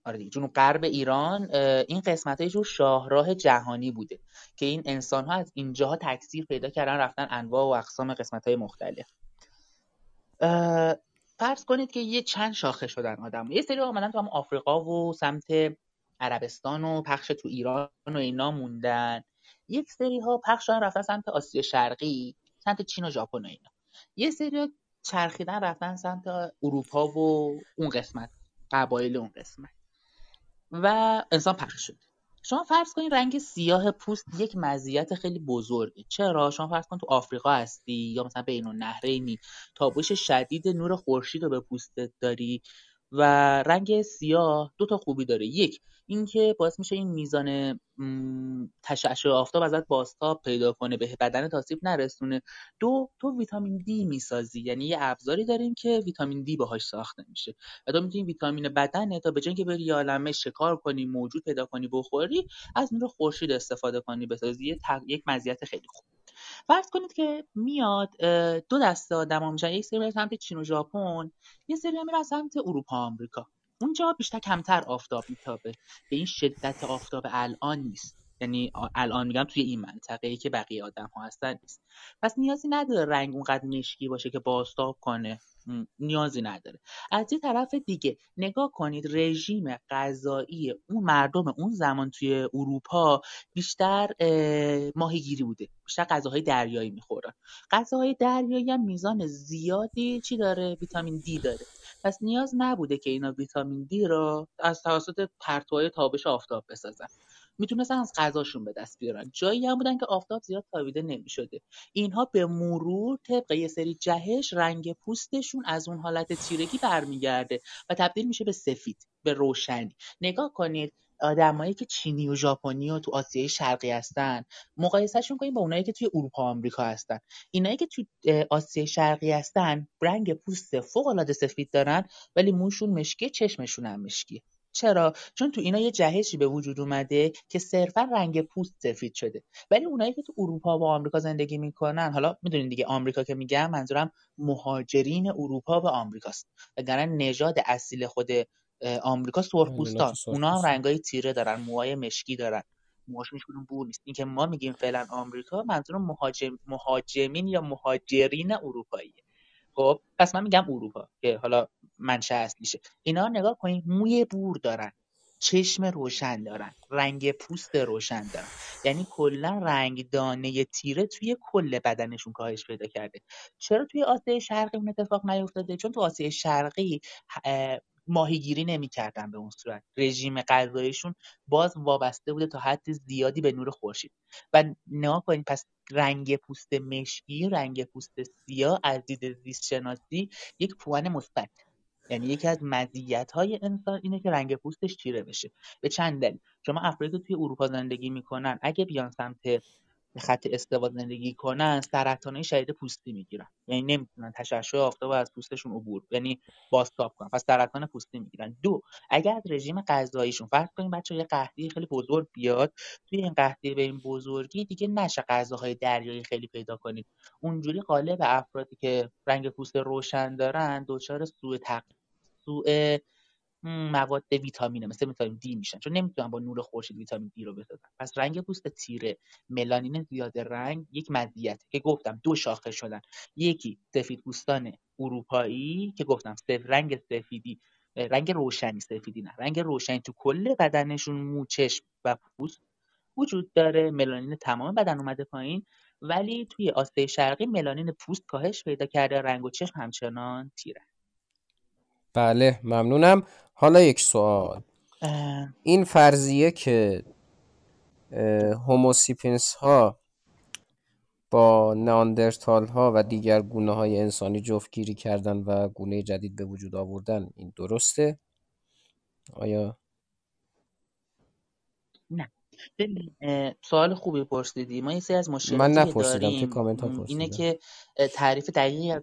آره دیگه. جنوب غرب ایران این قسمت های شاهراه جهانی بوده که این انسان ها از اینجاها تکثیر پیدا کردن رفتن انواع و اقسام قسمت های مختلف فرض کنید که یه چند شاخه شدن آدم. یه سری آمدن تو هم آفریقا و سمت عربستان و پخش تو ایران و اینا موندن. یک سری ها پخش شدن رفتن سمت آسیا شرقی سمت چین و ژاپن و اینا. یه سری چرخیدن رفتن سمت اروپا و اون قسمت قبایل اون قسمت. و انسان پخش شد. شما فرض کنید رنگ سیاه پوست یک مزیت خیلی بزرگه. چرا؟ شما فرض کنید تو آفریقا هستی یا مثلا بین النهرینی تابش شدید نور خورشید رو به پوستت داری. و رنگ سیاه دو تا خوبی داره. یک اینکه باعث میشه این میزان تشعشع آفتاب ازت بازتاب پیدا کنه به بدن تاسیب نرسونه. دو تو ویتامین دی می‌سازی. یعنی یه ابزاری داریم که ویتامین دی باهاش ساخته میشه. و تو می‌تونی ویتامین بدن تا به که بری عالمه شکار کنی موجود پیدا کنی بخوری از نور خورشید استفاده کنی. بسازی یک مزیت خیلی خوب. فرض کنید که میاد دو دسته آدم میشن یک سری سمت چین و ژاپن یه سری میرن سمت اروپا آمریکا. اونجا بیشتر کمتر آفتاب میتابه. به این شدت آفتاب الان نیست. یعنی الان میگم توی این منطقه ای که بقیه آدم ها هستن نیست. پس نیازی نداره رنگ اونقدر مشکی باشه که بازتاب کنه. نیازی نداره. از یه طرف دیگه نگاه کنید رژیم غذایی اون مردم اون زمان توی اروپا بیشتر ماهیگیری بوده. بیشتر غذاهای دریایی می‌خورن. غذاهای دریایی هم میزان زیادی چی داره؟ ویتامین دی داره. پس نیاز نبوده که اینا ویتامین دی را از توسط پرتوهای تابش آفتاب بسازن. می‌تونستن از غذاشون به دست بیارن. جایی هم بودن که آفتاب زیاد تابیده نمی‌شده. اینها به مرور طبق یه سری جهش رنگ پوستشون از اون حالت تیرگی برمیگرده و تبدیل میشه به سفید به روشنی. نگاه کنید آدمایی که چینی و ژاپنی و تو آسیای شرقی هستن مقایسهشون کنیم با اونایی که توی اروپا و آمریکا هستن. اینایی که توی آسیای شرقی هستن رنگ پوست فوق العاده سفید دارن ولی موشون مشکی چشمشون هم مشکیه چرا؟ چون تو اینا یه جهشی به وجود اومده که صرفا رنگ پوست سفید شده. ولی اونایی که تو اروپا و آمریکا زندگی می‌کنن حالا می‌دونین دیگه آمریکا که میگم منظورم مهاجرین اروپا و آمریکاست. وگرنه نژاد اصیل خود آمریکا سرخپوستان اونا هم رنگای تیره دارن موهای مشکی دارن. موهاشون هیچ بور نیست. اینکه ما میگیم فعلا آمریکا منظور مهاجم مهاجمین یا مهاجرین اروپاییه. خب پس من میگم اروپا که حالا منشأ اصلیشه. اینا نگاه کنید موی بور دارن چشم روشن دارن رنگ پوست روشن دارن. یعنی کلا رنگ دانه تیره توی کل بدنشون کاهش پیدا کرده. چرا توی آسیای شرقی اون اتفاق نیفتاده؟ چون تو آسیای شرقی ماهیگیری نمی‌کردن به اون صورت. رژیم غذاییشون باز وابسته بوده تا حد زیادی به نور خورشید. و نگاه کنید پس رنگ پوست مشکی رنگ پوست سیاه از دید زیست شناسی یک پوان مثبت. یعنی یکی از های انسان اینه که رنگ پوستش تیره بشه. به چند دلیل. شما افرادی توی اروپا زندگی می‌کنن. اگه بیان سمت به خط استوا زندگی کنن سرطانهای شدید پوستی می‌گیرن. یعنی نمی‌تونن تشعشع آفتاب از پوستشون عبور یعنی بازتاب کنن. پس سرطان پوستی می‌گیرن. دو اگر از رژیم غذاییشون فرض کنیم بچه یه قحطی خیلی بزرگ بیاد توی این قحطی به این بزرگی دیگه نشه غذاهای دریایی خیلی پیدا کنید. اونجوری غالب افرادی که رنگ پوست روشن دارن دچار سوء تق سوء مواد ویتامینه مثل ویتامین دی میشن. چون نمی‌تونن با نور خورشید ویتامین دی رو بسازن. پس رنگ پوست تیره ملانین زیاد رنگ یک مزیت که گفتم دو شاخه شدن. یکی سفید پوستان اروپایی که گفتم سف رنگ سفیدی رنگ روشنی سفیدی نه رنگ روشنی تو کل بدنشون مو چشم و پوست وجود داره. ملانین تمام بدن اومده پایین. ولی توی آسیای شرقی ملانین پوست کاهش پیدا کرده رنگ و چشم همچنان تیره. بله ممنونم. حالا یک سوال. این فرضیه که هوموسیپینس ها با ناندرتال ها و دیگر گونه های انسانی جفتگیری کردن و گونه جدید به وجود آوردن این درسته؟ آیا؟ نه. سوال خوبی پرسیدی. ما یه سری از مشکلاتی من نپرسیدم تو کامنت ها اینه که تعریف دقیقی از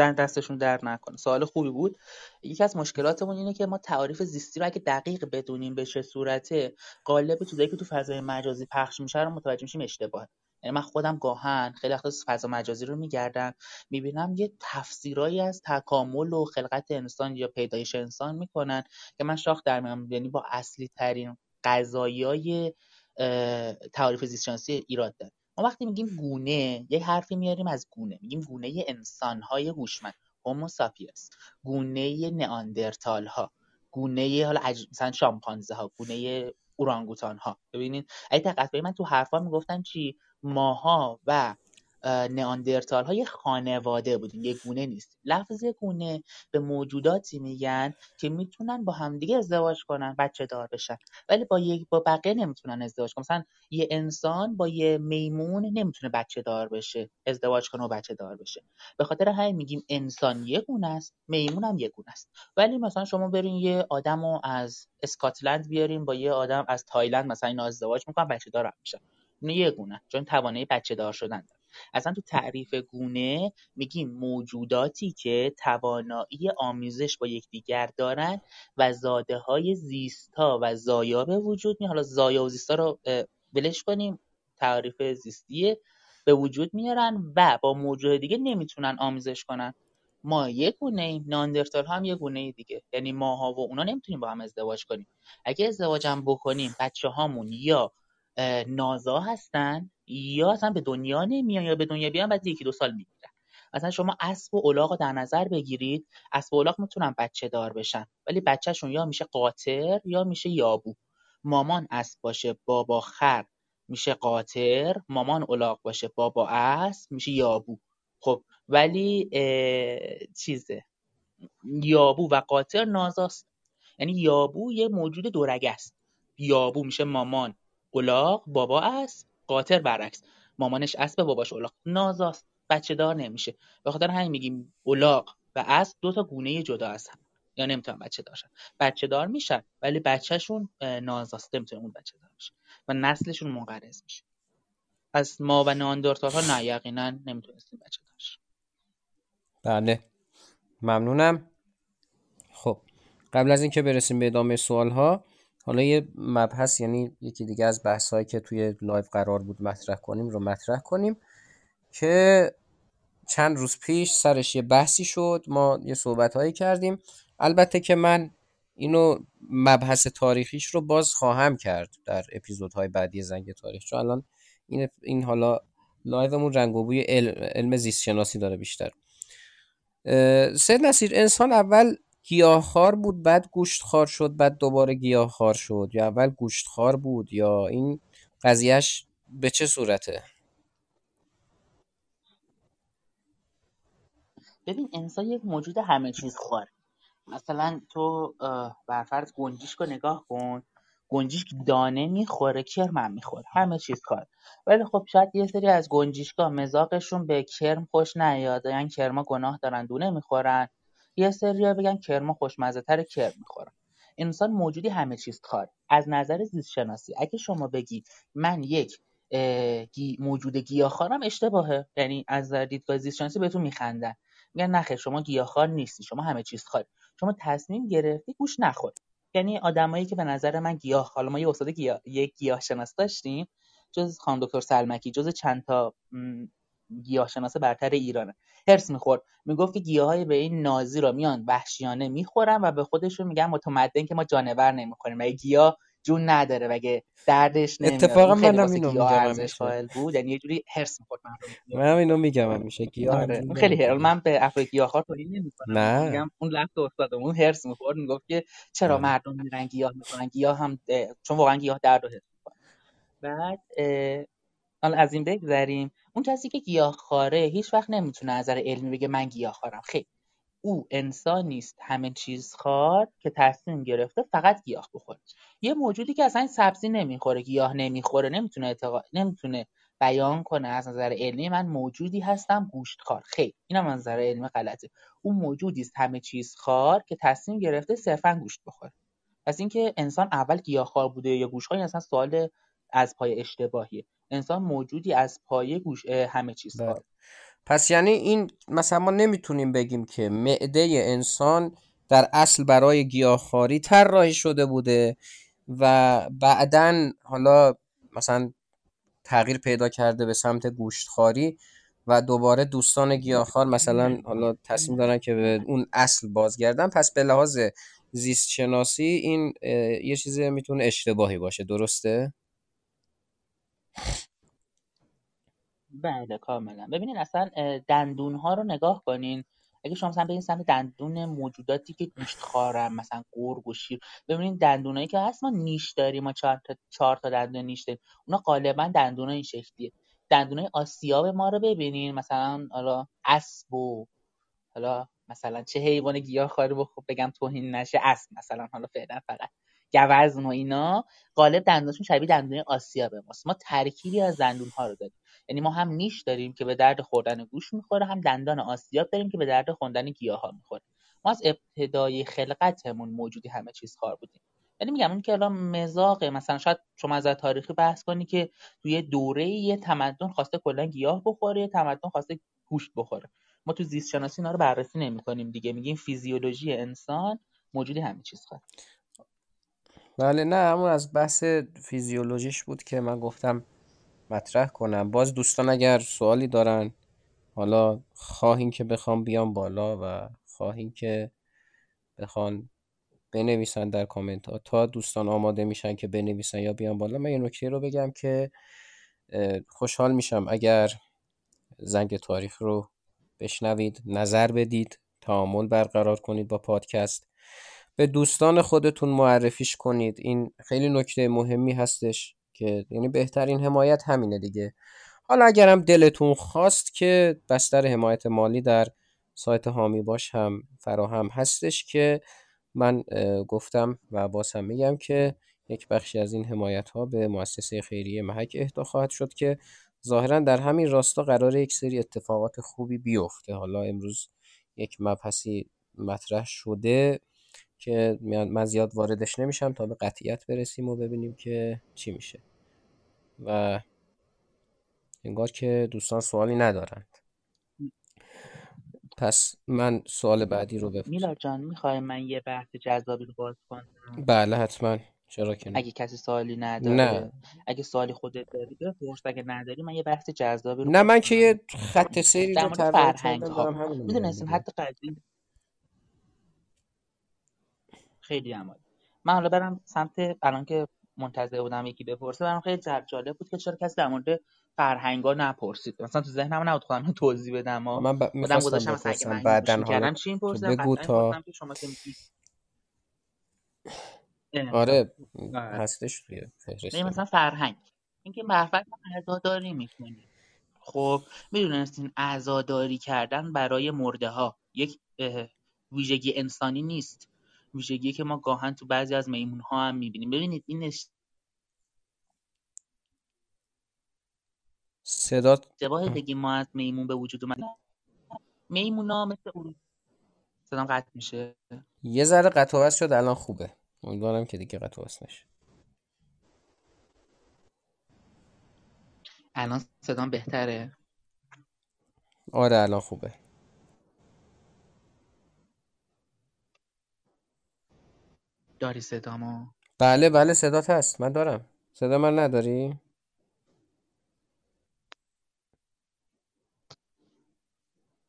در دستشون در نکنه. سوال خوبی بود. یکی از مشکلاتمون اینه که ما تعاریف زیستی رو اگه دقیق بدونیم به چه صورته قالب چیزایی که تو فضای مجازی پخش میشه رو متوجه میشیم اشتباه یعنی من خودم گاهن خیلی وقتا فضا مجازی رو میگردم می‌بینم یه تفسیرایی از تکامل و خلقت انسان یا پیدایش انسان می‌کنن که من شاخ در میام یعنی با اصلی ترین قضایی های تعاریف زیستشناسی ایراد داره. وقتی میگیم گونه یه حرفی میاریم از گونه. میگیم گونه انسانهای هوشمند. هومو ساپیس گونه نئاندرتال ها گونه حالا عج... مثلا شامپانزه ها گونه اورانگوتان ها ببینید اگه دقت من تو حرفا می‌گفتن چی؟ ماها و نئاندرتال های خانواده بودیم. یک گونه نیست. لفظ گونه به موجوداتی میگن که می‌تونن با همدیگه ازدواج کنن بچه دار بشن. ولی با یک با بقیه نمی‌تونن ازدواج کنن. مثلا یه انسان با یه میمون نمی‌تونه بچه دار بشه ازدواج کنه و بچه دار بشه. به خاطر همین میگیم انسان یک گونه است میمون هم یک گونه است. ولی مثلا شما برین یه آدم رو از اسکاتلند بیارین با یه آدم از تایلند مثلا اینا ازدواج می‌کنن بچه دار میشن. یه گونه چون توانایی بچه دار شدن اصلا تو تعریف گونه میگیم موجوداتی که توانایی آمیزش با یکدیگر دارن و زاده های زیستا و زایا به وجود می حالا زایا و زیستا رو ولش کنیم تعریف زیستیه به وجود میارن و با موجود دیگه نمی‌تونن آمیزش کنن. ما یک گونه ایم ناندرتال هم یک گونه دیگه. یعنی ماها و اونا نمی‌تونیم با هم ازدواج کنیم. اگه ازدواج هم بکنیم بچه هامون یا نازا هستن یا اصلا به دنیا نمیان یا به دنیا بیان بعد یکی دو سال می‌گیرن مثلا شما اسب و الاغ رو در نظر بگیرید. اسب و الاغ می‌تونن بچه دار بشن ولی بچهشون یا میشه قاطر یا میشه یابو. مامان اسب باشه بابا خر. میشه قاطر مامان الاغ باشه بابا اسب میشه یابو. خب ولی چیزه. یابو و قاطر نازاست. یعنی یابو یه موجود دورگه است. یابو میشه مامان الاغ بابا اسب. قاطر برعکس. مامانش اسب باباش الاغ نازاست. بچه دار نمیشه. به خاطر همین میگیم الاغ و اسب دو تا گونه جدا هستن یا نمی‌تونن بچه داشتن بچه دار میشن ولی بچهشون نازاسته نمی‌تونه اون بچه دار بشه. و نسلشون منقرض میشه. از ما و نئاندرتال ها نه یقینا نمی‌تونستیم بچه داشت بله. ممنونم. خب. قبل از اینکه برسیم به ادامه سوال ها حالا یه مبحث یعنی یکی دیگه از بحث هایی که توی لایو قرار بود مطرح کنیم رو مطرح کنیم که چند روز پیش سرش یه بحثی شد ما یه صحبت هایی کردیم. البته که من اینو مبحث تاریخیش رو باز خواهم کرد در اپیزودهای بعدی زنگ تاریخ چون الان این, این حالا لایومون رنگ و بوی علم, علم زیست شناسی داره بیشتر. سید نصیر انسان اول گیاهخوار بود بعد گوشتخوار شد بعد دوباره گیاهخوار شد. یا اول گوشتخوار بود یا این قضیهش به چه صورته؟ ببین انسان یک موجود همه چیز خوار. مثلا تو برفرض گنجیش رو نگاه کن. گنجیش دانه می‌خوره کرم می‌خوره همه چیز کار ولی خب شاید یه سری از گنجیشکا مزاقشون به کرم خوش نیاد. یعنی کرما گناه دارن دونه می‌خورن. یه سری بگن کرما خوشمزه تر کرم می‌خورن انسان موجودی همه چیز کار از نظر زیست شناسی اگه شما بگی من یک موجود گیاهخوارم اشتباهه. یعنی از دیدگاه زیست شناسی بهتون میخندن. میگن نخیر شما گیاهخوار نیستی شما همه چیز خاری شما تصمیم گرفتی گوش نخور. یعنی آدمایی که به نظر من گیاه حالا ما یه استاد گیاه یک گیاه شناس داشتیم جز خانم دکتر سلمکی جز چند تا گیاه شناس برتر ایرانه. هرس می‌خورد. می‌گفت که گیاهای به این نازی رو میان وحشیانه می‌خورن و به خودشون میگن متمدن که ما جانور نمی‌خوریم. و گیاه جون نداره؟ مگه دردش نمیاد؟ اتفاقا منم اینو میگم بود. یعنی یه جوری هرس می‌خورد منم اینو میگم همیشه. گیاه آره. خیلی هر من به افراد گیاهخوار توهین نمی‌کنم. نه. میگم اون لفظ استادمون هرس می‌خورد. می‌گفت که چرا آره. مردم میرن گیاه می‌کنن گیاه هم چون واقعا گیاه درد رو حس می‌کنه بعد حالا از این بگذریم. اون کسی که گیاهخواره هیچ وقت نمی‌تونه از نظر علمی بگه من گیاهخوارم خیلی. او انسانی است همه چیز خوار که تصمیم گرفته فقط گیاه بخوره. یه موجودی که اصلا سبزی نمی‌خوره گیاه نمی‌خوره نمی‌تونه اعتقاد نمی‌تونه بیان کنه از نظر علمی من موجودی هستم گوشتخوار خیر اینم از نظر علمی غلطه. اون موجودی است همه چیز خار که تصمیم گرفته صرفا گوشت بخوره. پس اینکه انسان اول گیاهخوار بوده یا گوشتخوار اصلا سوال از پای اشتباهیه. انسان موجودی از پای گوش همه چیز بله. پس یعنی این مثلا ما نمی‌تونیم بگیم که معده انسان در اصل برای گیاهخواری طراحی شده بوده و بعدا حالا مثلا تغییر پیدا کرده به سمت گوشتخواری و دوباره دوستان گیاهخوار مثلا حالا تصمیم دارن که به اون اصل بازگردن پس به لحاظ زیست شناسی این یه چیزی می‌تونه اشتباهی باشه درسته؟ بله کاملا. ببینین اصلا دندون ها رو نگاه کنین. اگه شما مثلا برین سمت دندون موجوداتی که گوشت خارن مثلا گرگ و شیر ببینین دندونایی که هست ما نیش داریم. ما چهار تا, چهار تا دندون نیش داریم. اونا غالبا دندون این شکلیه. دندونای آسیاب ما رو ببینین. مثلا حالا اسب و حالا مثلا چه حیوان گیاه خاری خب بگم توهین نشه اسب مثلا حالا فعلا فقط. گوزن و اینا غالب دندونشون شبیه دندون آسیاب ماست. ما ترکیبی از دندون ها رو داریم. یعنی ما هم نیش داریم که به درد خوردن گوش می‌خوره هم دندان آسیاب داریم که به درد خوردن گیاه ها می‌خوره. ما از ابتدای خلقتمون موجودی همه چیز کار بودیم. یعنی میگم اون که الان مزاقه. مثلا شاید شما از تاریخی بحث کنی که توی دوره یه تمدن خواسته کلا گیاه بخوره یه تمدن خواسته گوشت بخوره. ما تو زیست شناسی اینا رو بررسی نمی‌کنیم دیگه. میگیم فیزیولوژی انسان موجودی همه چیز کار بله نه همون از بحث فیزیولوژیش بود که من گفتم مطرح کنم. باز دوستان اگر سوالی دارن حالا خواهین که بخوام بیام بالا و خواهین که بخوان بنویسن در کامنت ها. تا دوستان آماده میشن که بنویسن یا بیان بالا من یه نکته رو بگم که خوشحال میشم اگر زنگ تاریخ رو بشنوید نظر بدید تعامل برقرار کنید با پادکست. به دوستان خودتون معرفیش کنید. این خیلی نکته مهمی هستش که یعنی بهترین حمایت همینه دیگه. حالا اگرم دلتون خواست که بستر حمایت مالی در سایت هامی باش هم فراهم هستش که من گفتم و باز هم میگم که یک بخشی از این حمایت ها به مؤسسه خیریه محک اهدا خواهد شد که ظاهرا در همین راستا قرار یک سری اتفاقات خوبی بیفته. حالا امروز یک مبحثی مطرح شده. که من زیاد واردش نمیشم تا به قطعیت برسیم و ببینیم که چی میشه. و انگار که دوستان سوالی ندارند. پس من سوال بعدی رو بپرسم. میلاد جان می‌خوای من یه بحث جذابی رو باز کنم؟ بله حتما. چرا که نه. اگه کسی سوالی نداره نه. اگه سوالی خودت داری بپرس اگه نداری من یه بحث جذابی رو نه من که یه خط سیری در رو فرهنگ کردم ها دیگه حتی قدیم خیلی هم عالی. من حالا برم سمت الان که منتظر بودم یکی بپرسه برام خیلی جالب بود که چرا کسی در مورد فرهنگا نپرسید. مثلا تو ذهنم نبود خودم توضیح بدم و من ب... خودم می‌خواستم گذاشتم مثلا اگه من حالا می‌کردم چی بگو تا شما که آره. آره. هستش توی فهرستمون مثلا فرهنگ. اینکه محفل عزاداری می‌کنی خب می‌دونستین عزاداری کردن برای مرده ها یک ویژگی انسانی نیست. ویژگی که ما گاهن تو بعضی از میمون ها هم می‌بینیم. ببینید این صدات اشتباه بگیم ما از میمون به وجود اومد. میمون ها مثل اون صدام قطع میشه. یه ذره قطع وصل شد الان خوبه. امیدوارم که دیگه قطع وصل نشه. الان صدام بهتره. آره الان خوبه. داری صدامو؟ بله بله صدات هست. من دارم. صدا من نداری؟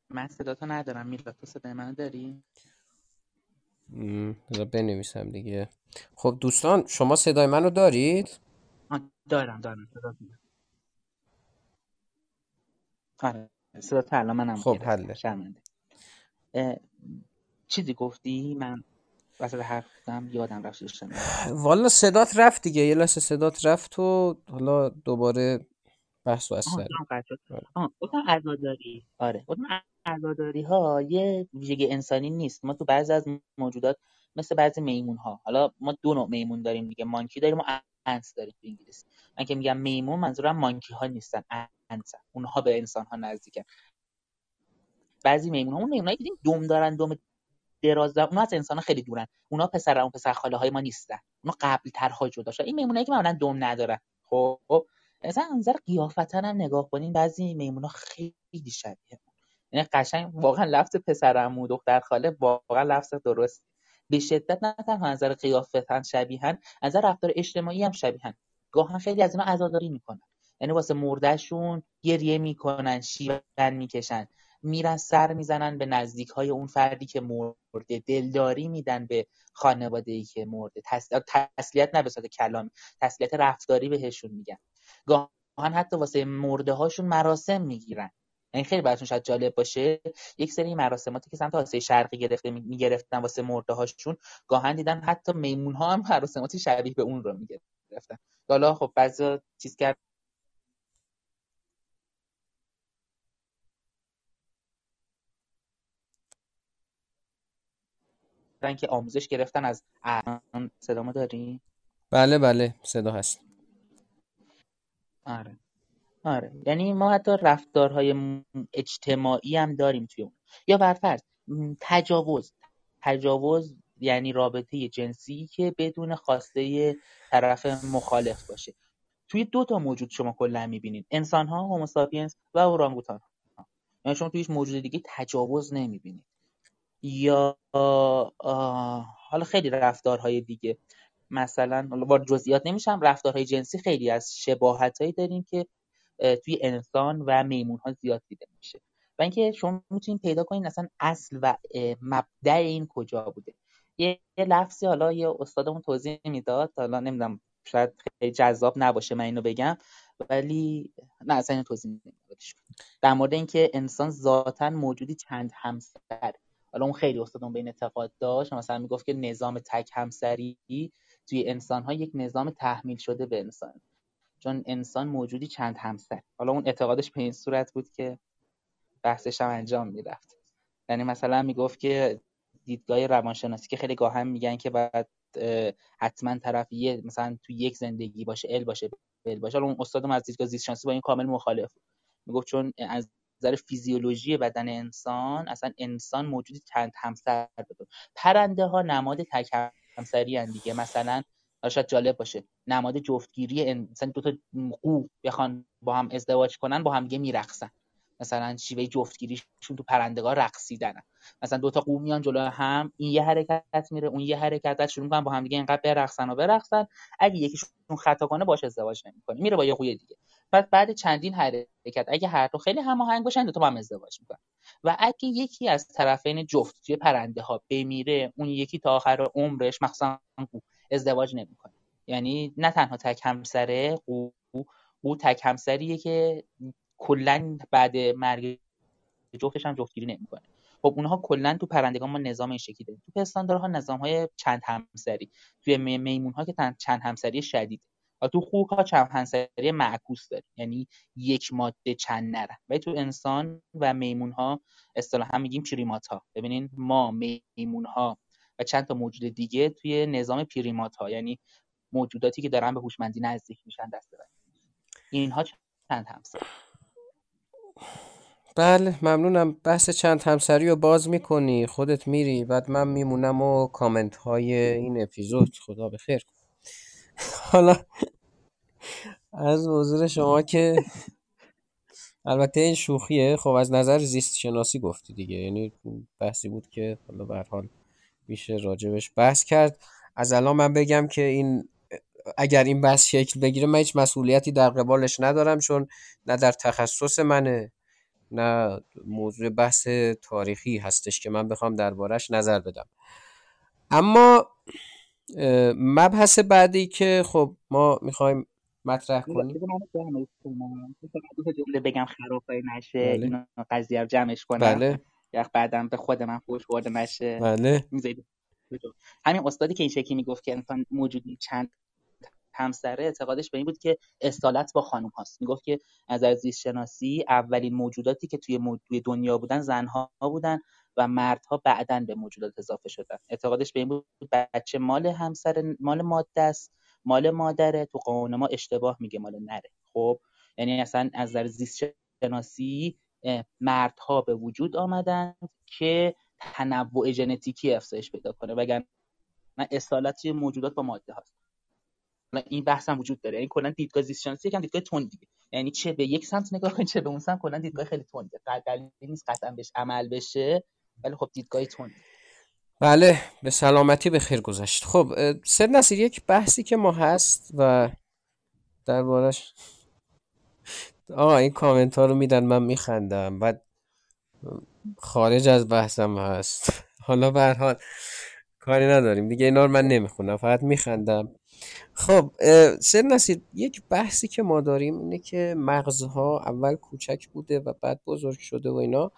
من صداتو ندارم. میلاد تو صدای منو داری؟ بذار بنویسم دیگه. خب دوستان شما صدای منو دارید؟ دارم دارم. دارم. آره صداتو الان منم خب حله. شرمنده. چیزی گفتی؟ من وسط حرف بودم یادم رفت والا صدات رفت دیگه یه لحظه صدات رفت و حالا دوباره بحث و آره. آه گفتم عزاداری. آره. گفتم عزاداری ها یه ویژگی انسانی نیست. ما تو بعضی از موجودات مثل بعضی میمون ها حالا ما دو نوع میمون داریم دیگه. مانکی داریم و انس داریم تو انگلیسی. من که میگم میمون منظورم مانکی ها نیستن انسن. اونها به انسان ها نزدیکن. بعضی میمون ها اون میمونایی که دیدیم دم دارن دم دراز اونا از انسان خیلی دورن. اونا پسر اون پسر خاله های ما نیستن. اونا قبل ترها جدا شدن. این میمونایی که معمولا دم ندارن خب؟ مثلا نظر قیافتن هم نگاه کنین بعضی میمونا خیلی شبیه یعنی قشنگ واقعا لفظ پسرعمو دختر خاله واقعا لفظ درست به شدت نه تنها نظر قیافتن شبیهن از نظر رفتار اجتماعی هم شبیهن. گاهن خیلی از اینا عزاداری می‌کنن. یعنی واسه مردهشون گریه می‌کنن شیون می‌کشن. میرن سر می‌زنن به نزدیک های اون فردی که مرده. دلداری میدن به خانواده ای که مرده. تس... تسلیت نه به صورت کلامی تسلیت رفتاری بهشون میگن. گاهن حتی واسه مرده هاشون مراسم می‌گیرن. یعنی خیلی براتون شاید جالب باشه یک سری مراسماتی که سمت آسیای شرقی گرفته می‌گرفتن واسه مرده هاشون گاهن دیدن حتی میمون ها هم مراسماتی شبیه به اون رو می‌گرفتن. حالا خب بعضی چیز کرد که آموزش گرفتن از الان. صدامو داری؟ بله بله صدا هست. آره. آره. یعنی ما حتی رفتارهای اجتماعی هم داریم توی اون. یا برفرض تجاوز. تجاوز یعنی رابطه جنسی که بدون خواسته طرف مخالف باشه. توی دو تا موجود شما کلا می‌بینید. انسان ها هوموساپینس و اورانگوتان ها یعنی شما توی هیچ موجود دیگه تجاوز نمی‌بینید. یا حالا خیلی رفتارهای دیگه. مثلا وارد جزئیات نمیشم رفتارهای جنسی خیلی از شباهتایی داریم که توی انسان و میمون ها زیاد دیده میشه. و اینکه شما می‌تونید پیدا کنید اصلا اصل و مبدع این کجا بوده. یه لفظی حالا یه استادمون توضیح می‌داد. حالا نمی‌دونم شاید خیلی جذاب نباشه من اینو بگم ولی نه اصلا اینو توضیح نمیدم در مورد اینکه انسان ذاتا موجودی چند همسر. حالا اون خیلی استادمون به این اعتقاد داشت مثلا می‌گفت که نظام تک همسری توی انسان ها یک نظام تحمیل شده به انسان. چون انسان موجودی چند همسر. حالا اون اعتقادش به این صورت بود که بحثش هم انجام می‌رفت. یعنی مثلا می‌گفت که دیدگاه روانشناسی که خیلی گاهم میگن که باید حتما طرف یه مثلا تو یک زندگی باشه ال باشه بل باشه. اون استادم از دیدگاه زیست شناسی با این کامل مخالف می‌گفت چون از نظر فیزیولوژی بدن انسان اصلا انسان موجودی چند همسر بده پرنده ها نماد تک همسری دیگه. مثلا شاید جالب باشه. نماد جفتگیری مثلا دو تا قو بخوان با هم ازدواج کنن با هم دیگه میرقصن. مثلا شیوه جفتگیریشون تو پرندگاه رقصیدن. مثلا دو تا قو میان جلو هم این یه حرکت میره اون یه حرکت شروع می‌کنن با هم دیگه اینقدر برقصن و برقصن. اگه یکیشون خطا کنه باش ازدواج نمی‌کنه. میره با یه قوی دیگه. بعد بعد چندین حرکت اگه هر دو خیلی هماهنگ باشن دو تا با هم ازدواج می‌کنن. و اگه یکی از طرفین جفت توی پرنده ها بمیره اون یکی تا آخر عمرش مخصوصا ازدواج نمی‌کنه. یعنی نه تنها تک همسره قو او تک همسریه که کلا بعد مرگ جفتش هم جفتگیری نمی‌کنه. خب اونها کلا تو پرندگان ما نظام این شکلی داریم. تو پستاندارها نظام های چند همسری. توی میمون ها که چند همسری شدید. تو خوک ها چند همسری معکوس داره یعنی یک ماده چند نره ولی تو انسان و میمون ها اصطلاحا میگیم پریمات ها. ببینین ما میمون ها و چند تا موجود دیگه توی نظام پریمات ها. یعنی موجوداتی که دارن به هوشمندی نزدیک میشن دست اینها چند همسری؟ بله ممنونم. بحث چند همسری رو باز می‌کنی. خودت میری. بعد من میمونم و کامنت های این اپیزود. خدا بخیر. حالا از حضور شما که البته این شوخیه. خب از نظر زیست شناسی گفتی دیگه. یعنی بحثی بود که حالا به حال میشه راجبش بحث کرد. از الان من بگم که این اگر این بحث شکل بگیره من هیچ مسئولیتی در قبالش ندارم چون نه در تخصص منه نه موضوع بحث تاریخی هستش که من بخوام دربارش نظر بدم. اما مبحث بعدی که خب ما می‌خوایم مطرح کنیم بگم خرافای نشه بله. اینو قضیه رو جمعش کنم. بله. بعدم به خود من فوش برده نشه. بله. همین استادی که این شکلی می‌گفت که انسان موجودی چند همسره اعتقادش به این بود که اصالت با خانم هاست. می‌گفت که از زیست شناسی اولین موجوداتی که توی, توی دنیا بودن زنها بودن و مردها بعدا به موجودات اضافه شدن. اعتقادش به این بود بچه مال همسر مال ماده است. مال مادره تو قانون ما اشتباه میگه مال نره. خب؟ یعنی اصلا از نظر زیست شناسی مردها به وجود آمدن که تنوع ژنتیکی افزایش پیدا کنه. وگرنه اصالت موجودات با ماده هاست. این بحث هم وجود داره. یعنی کلا دیدگاه زیست شناسی یکم دیدگاه تندیه یعنی چه به یک سمت نگاه کنید چه به اون سمت کلا دیدگاه خیلی تندیه دلیلی نیست قطعا بهش عمل بشه ولی خب دیدگاه تند. بله به سلامتی به خیر گذشت. خب سر نصیر یک بحثی که ما هست و دربارش آه این کامنت ها رو میدن من میخندم. بعد خارج از بحثم هست. حالا به حال کاری نداریم. دیگه اینا رو من نمی‌خونم فقط میخندم. خب سر نصیر یک بحثی که ما داریم اینه که مغزها اول کوچک بوده و بعد بزرگ شده و اینا.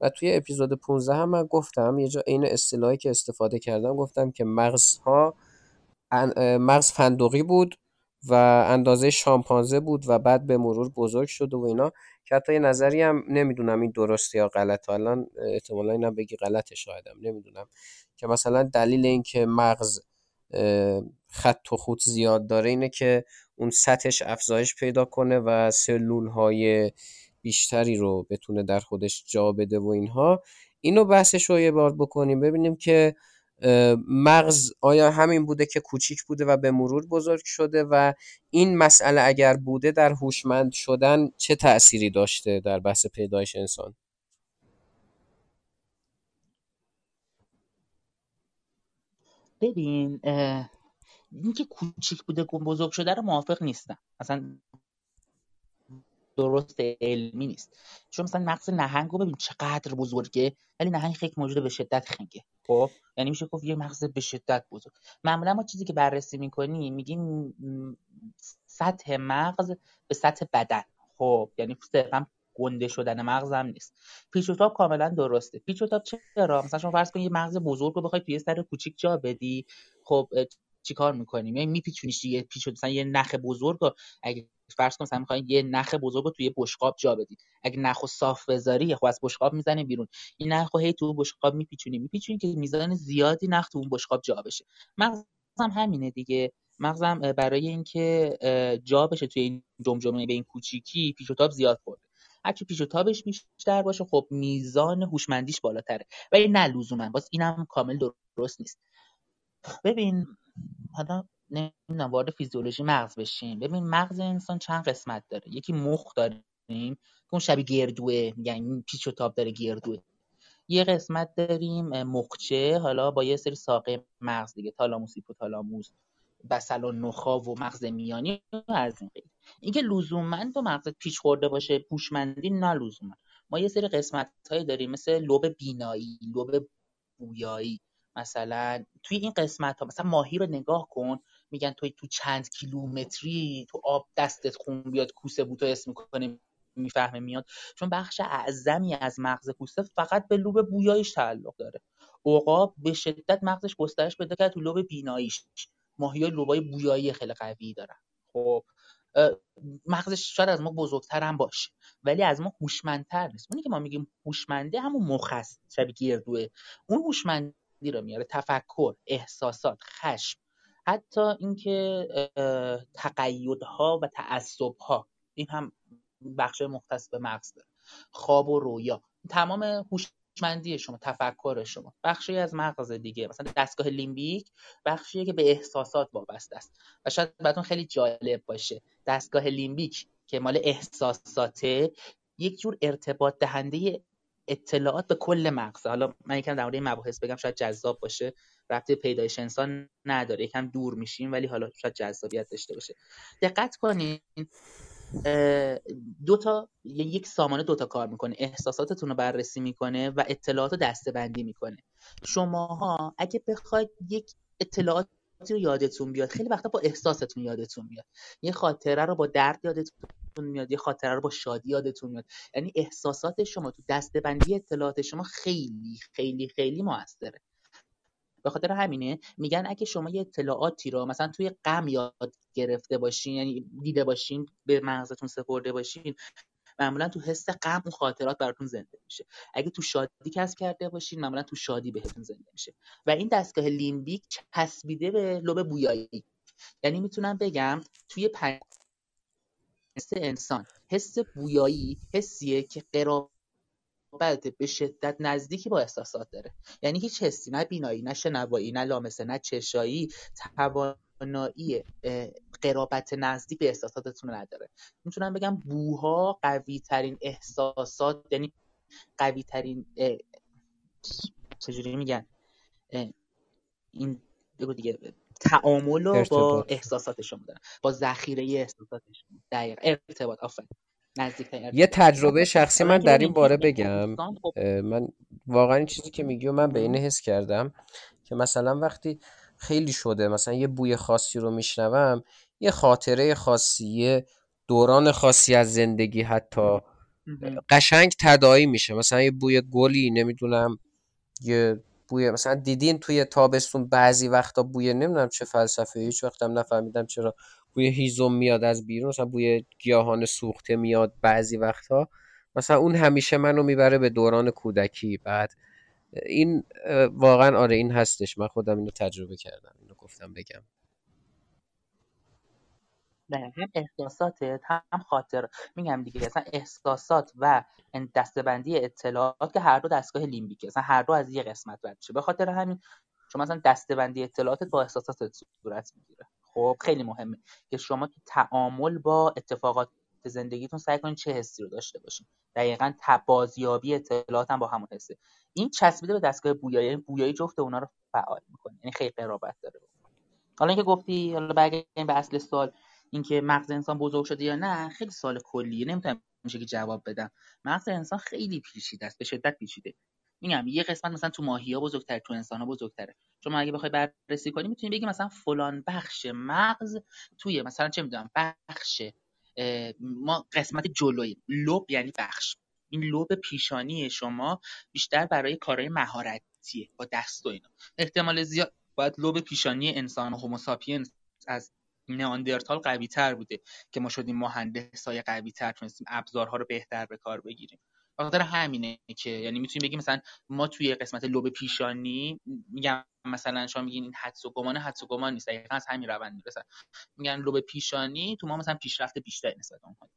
و توی اپیزود 15 هم من گفتم یه جا این اصطلاحی که استفاده کردم گفتم که مغزها مغز فندقی بود و اندازه شامپانزه بود و بعد به مرور بزرگ شده و اینا که حتی یه نظری هم نمی‌دونم این درسته یا غلط. الان احتمالا اینم بگی غلطه شایدم نمی‌دونم. که مثلا دلیل این که مغز خط و خط زیاد داره اینه که اون سطحش افزایش پیدا کنه و سلول های بیشتری رو بتونه در خودش جا بده و اینها. اینو بحثش رو یه بار بکنیم ببینیم که مغز آیا همین بوده که کوچیک بوده و به مرور بزرگ شده و این مسئله اگر بوده در هوشمند شدن چه تأثیری داشته در بحث پیدایش انسان؟ ببین اینکه کوچیک بوده بزرگ شده رو موافق نیستم. اصلا درست علمی نیست. چون مثلا مغز نهنگ رو ببین چقدر بزرگه ولی نهنگ خیلی موجود به شدت خنگه. خب؟ یعنی میشه گفت یه مغز به شدت بزرگ. معمولا ما چیزی که بررسی می‌کنیم میگیم سطح مغز به سطح بدن. خب؟ یعنی صرفا گنده شدن مغز هم نیست. پیچ و کاملا درسته. پیچ و چرا؟ مثلا شما فرض کن یه مغز بزرگ رو بخوای توی سر کوچیک جا بدی. خب؟ چیکار می‌کنیم؟ یعنی میپیچونیش دیگه. پیچ مثلا یه نخ بزرگ رو اگه فرض کن مثلا می‌خواین یه نخ بزرگ رو توی بشقاب جا بدید اگه نخو صاف بذاری خب از بشقاب می‌زنه بیرون. این نخو هی تو بشقاب میپیچونی. میپیچونی که میزان زیادی نخ تو اون بشقاب جا بشه. مغزم همینه دیگه. مغزم برای اینکه جا بشه توی این جمجمه به این کوچیکی پیچ و تاب زیاد خورده. هرچی پیچ و تابش بیشتر باشه خب میزان هوشمندیش بالاتره. ولی نه لزوما. باز اینم کامل درست نیست. ببین حالا نمی‌دونم وارد فیزیولوژی مغز بشیم. ببین مغز انسان چند قسمت داره. یکی مخ داریم که اون شبیه گردوه میگن پیچ و تاب داره گردوه. یه قسمت داریم مخچه حالا با یه سری ساقه مغز دیگه تالاموس هیپوتالاموس بسل و نخا و مغز میانی از این قید. اینکه لزوما تو مغز پیچ خورده باشه هوشمندی نه لزوما. ما یه سری قسمت داریم مثل لوب بینایی لوب بویایی. مثلا توی این قسمت ها مثلا ماهی رو نگاه کن میگن توی تو چند کیلومتری تو آب دستت خون بیاد کوسه بوتو اسم می‌کنه می‌فهمه میاد. چون بخش اعظمی از مغز پوسته فقط به لوب بویاییش تعلق داره. عقاب به شدت مغزش گسترش پیدا کرد تو لوب بیناییش. ماهی های لوبای بویایی خیلی قوی دارن. خب مغزش شاید از ما بزرگتر هم باشه ولی از ما هوشمندتر نیست. اونی که ما میگیم هوشمنده همون مخ شبیه گردوه. اون هوشمندی رو میاره تفکر احساسات خشم حتی اینکه تقیدها و تعصبها. این هم بخش مختص به مغز داره. خواب و رویا. تمام هوشمندی شما تفکر شما. بخشی از مغز دیگه. مثلا دستگاه لیمبیک بخشیه که به احساسات وابسته است. و شاید براتون خیلی جالب باشه. دستگاه لیمبیک که مال احساساته یک جور ارتباط دهنده اطلاعات به کل مغز. حالا من یکم در مورد این مباحث بگم شاید جذاب باشه. رفته پیدایش انسان نداره. یکم دور میشیم ولی حالا شاید جذابیت داشته باشه. دقت کنین دو تا یک سامانه دو تا کار می‌کنه. احساساتتون رو بررسی می‌کنه و اطلاعات رو دسته بندی می‌کنه. شماها اگه بخواید یک اطلاعات رو یادتون بیاد خیلی وقتا با احساستون یادتون میاد یه خاطره رو با درد یادتون میاد یه خاطره رو با شادی یادتون میاد. یعنی احساسات شما تو دسته بندی اطلاعات شما خیلی خیلی خیلی موثره. به خاطر همینه میگن اگه شما یه اطلاعاتی رو مثلا توی غم یاد گرفته باشین یعنی دیده باشین به مغزتون سپرده باشین معمولا تو حس غم اون خاطرات براتون زنده میشه. اگه تو شادی کسب کرده باشین معمولا تو شادی بهتون زنده میشه. و این دستگاه لیمبیک چسبیده به لوب بویایی. یعنی می‌تونم بگم توی پنج حس انسان حس بویایی حسیه که قرار بعد به شدت نزدیکی با احساسات داره. یعنی هیچ حسی نه بینایی نه شنوایی نه لامسه نه چشایی توانایی قرابت نزدیک به احساساتتون نداره. می‌تونم بگم بوها قوی ترین احساسات یعنی قوی ترین چجوری میگن؟ این بگو دیگه. تعامل با احساسات شما دارن با ذخیره احساسات شما دقیق ارتباط. آفرین. یه تجربه شخصی من در این باره بگم. خب من واقعا این چیزی که میگی من به اینه حس کردم که مثلا وقتی خیلی شده مثلا یه بوی خاصی رو میشنوم یه خاطره خاصی یه دوران خاصی از زندگی حتی قشنگ تدایی میشه. مثلا یه بوی گلی نمی‌دونم یه بوی مثلا دیدین توی تابستون بعضی وقتا بوی نمی‌دونم چه فلسفه هیچ وقتم نفهمیدم چرا بوی هیزم میاد از بیرون. مثلا بوی گیاهان سوخته میاد بعضی وقتها مثلا اون همیشه منو می‌بره به دوران کودکی. بعد این واقعا آره این هستش. من خودم اینو تجربه کردم اینو گفتم بگم. نه هم هم خاطر. میگم دیگه اصلا احساسات و دستبندی اطلاعات که هر دو دستگاه لیمبیکه. اصلا هر دو از یه قسمت رد به خاطر همین شما مثلا دستبندی اطلاعاتت با احساساتت صورت می‌گیره. خب خیلی مهمه که شما تو تعامل با اتفاقات زندگیتون سعی کنید چه حسی رو داشته باشین. دقیقا بازیابی اطلاعات هم با همون حسه. این چسبیده به دستگاه بویایی یعنی بویایی جفت اونا رو فعال می‌کنه. یعنی خیلی قرابت داره. حالا اینکه گفتی حالا برگردیم به اصل سوال. اینکه مغز انسان بزرگ شده یا نه خیلی سوال کلیه. نمی‌تونم میشه که جواب بدم. مغز انسان خیلی پیچیده است به شدت پیچیده. میگم یه قسمت مثلا تو ماهی ها بزرگتر تو انسان ها بزرگتره. شما اگه بخوای بررسی کنی می‌تونی بگی مثلا فلان بخش مغز توی مثلا چه می‌دونم بخش ما قسمت جلوی لوب یعنی بخش. این لوب پیشانی شما بیشتر برای کارهای مهارتیه با دست و اینا. احتمال زیاد باید لوب پیشانی انسان و هوموساپینس از نئاندرتال قوی تر بوده که ما شدیم مهندس های قوی تر تونستیم ابزارها رو بهتر به کار بگیریم. خاطر همینه که یعنی می‌تونیم بگیم مثلا ما توی قسمت لوب پیشانی میگم مثلا شما میگین این حدس و گمان حدس و گمان نیست دقیقا از همین روند می‌رسن میگن لوب پیشانی تو ما مثلا پیشرفت بیشتری نسبت اونها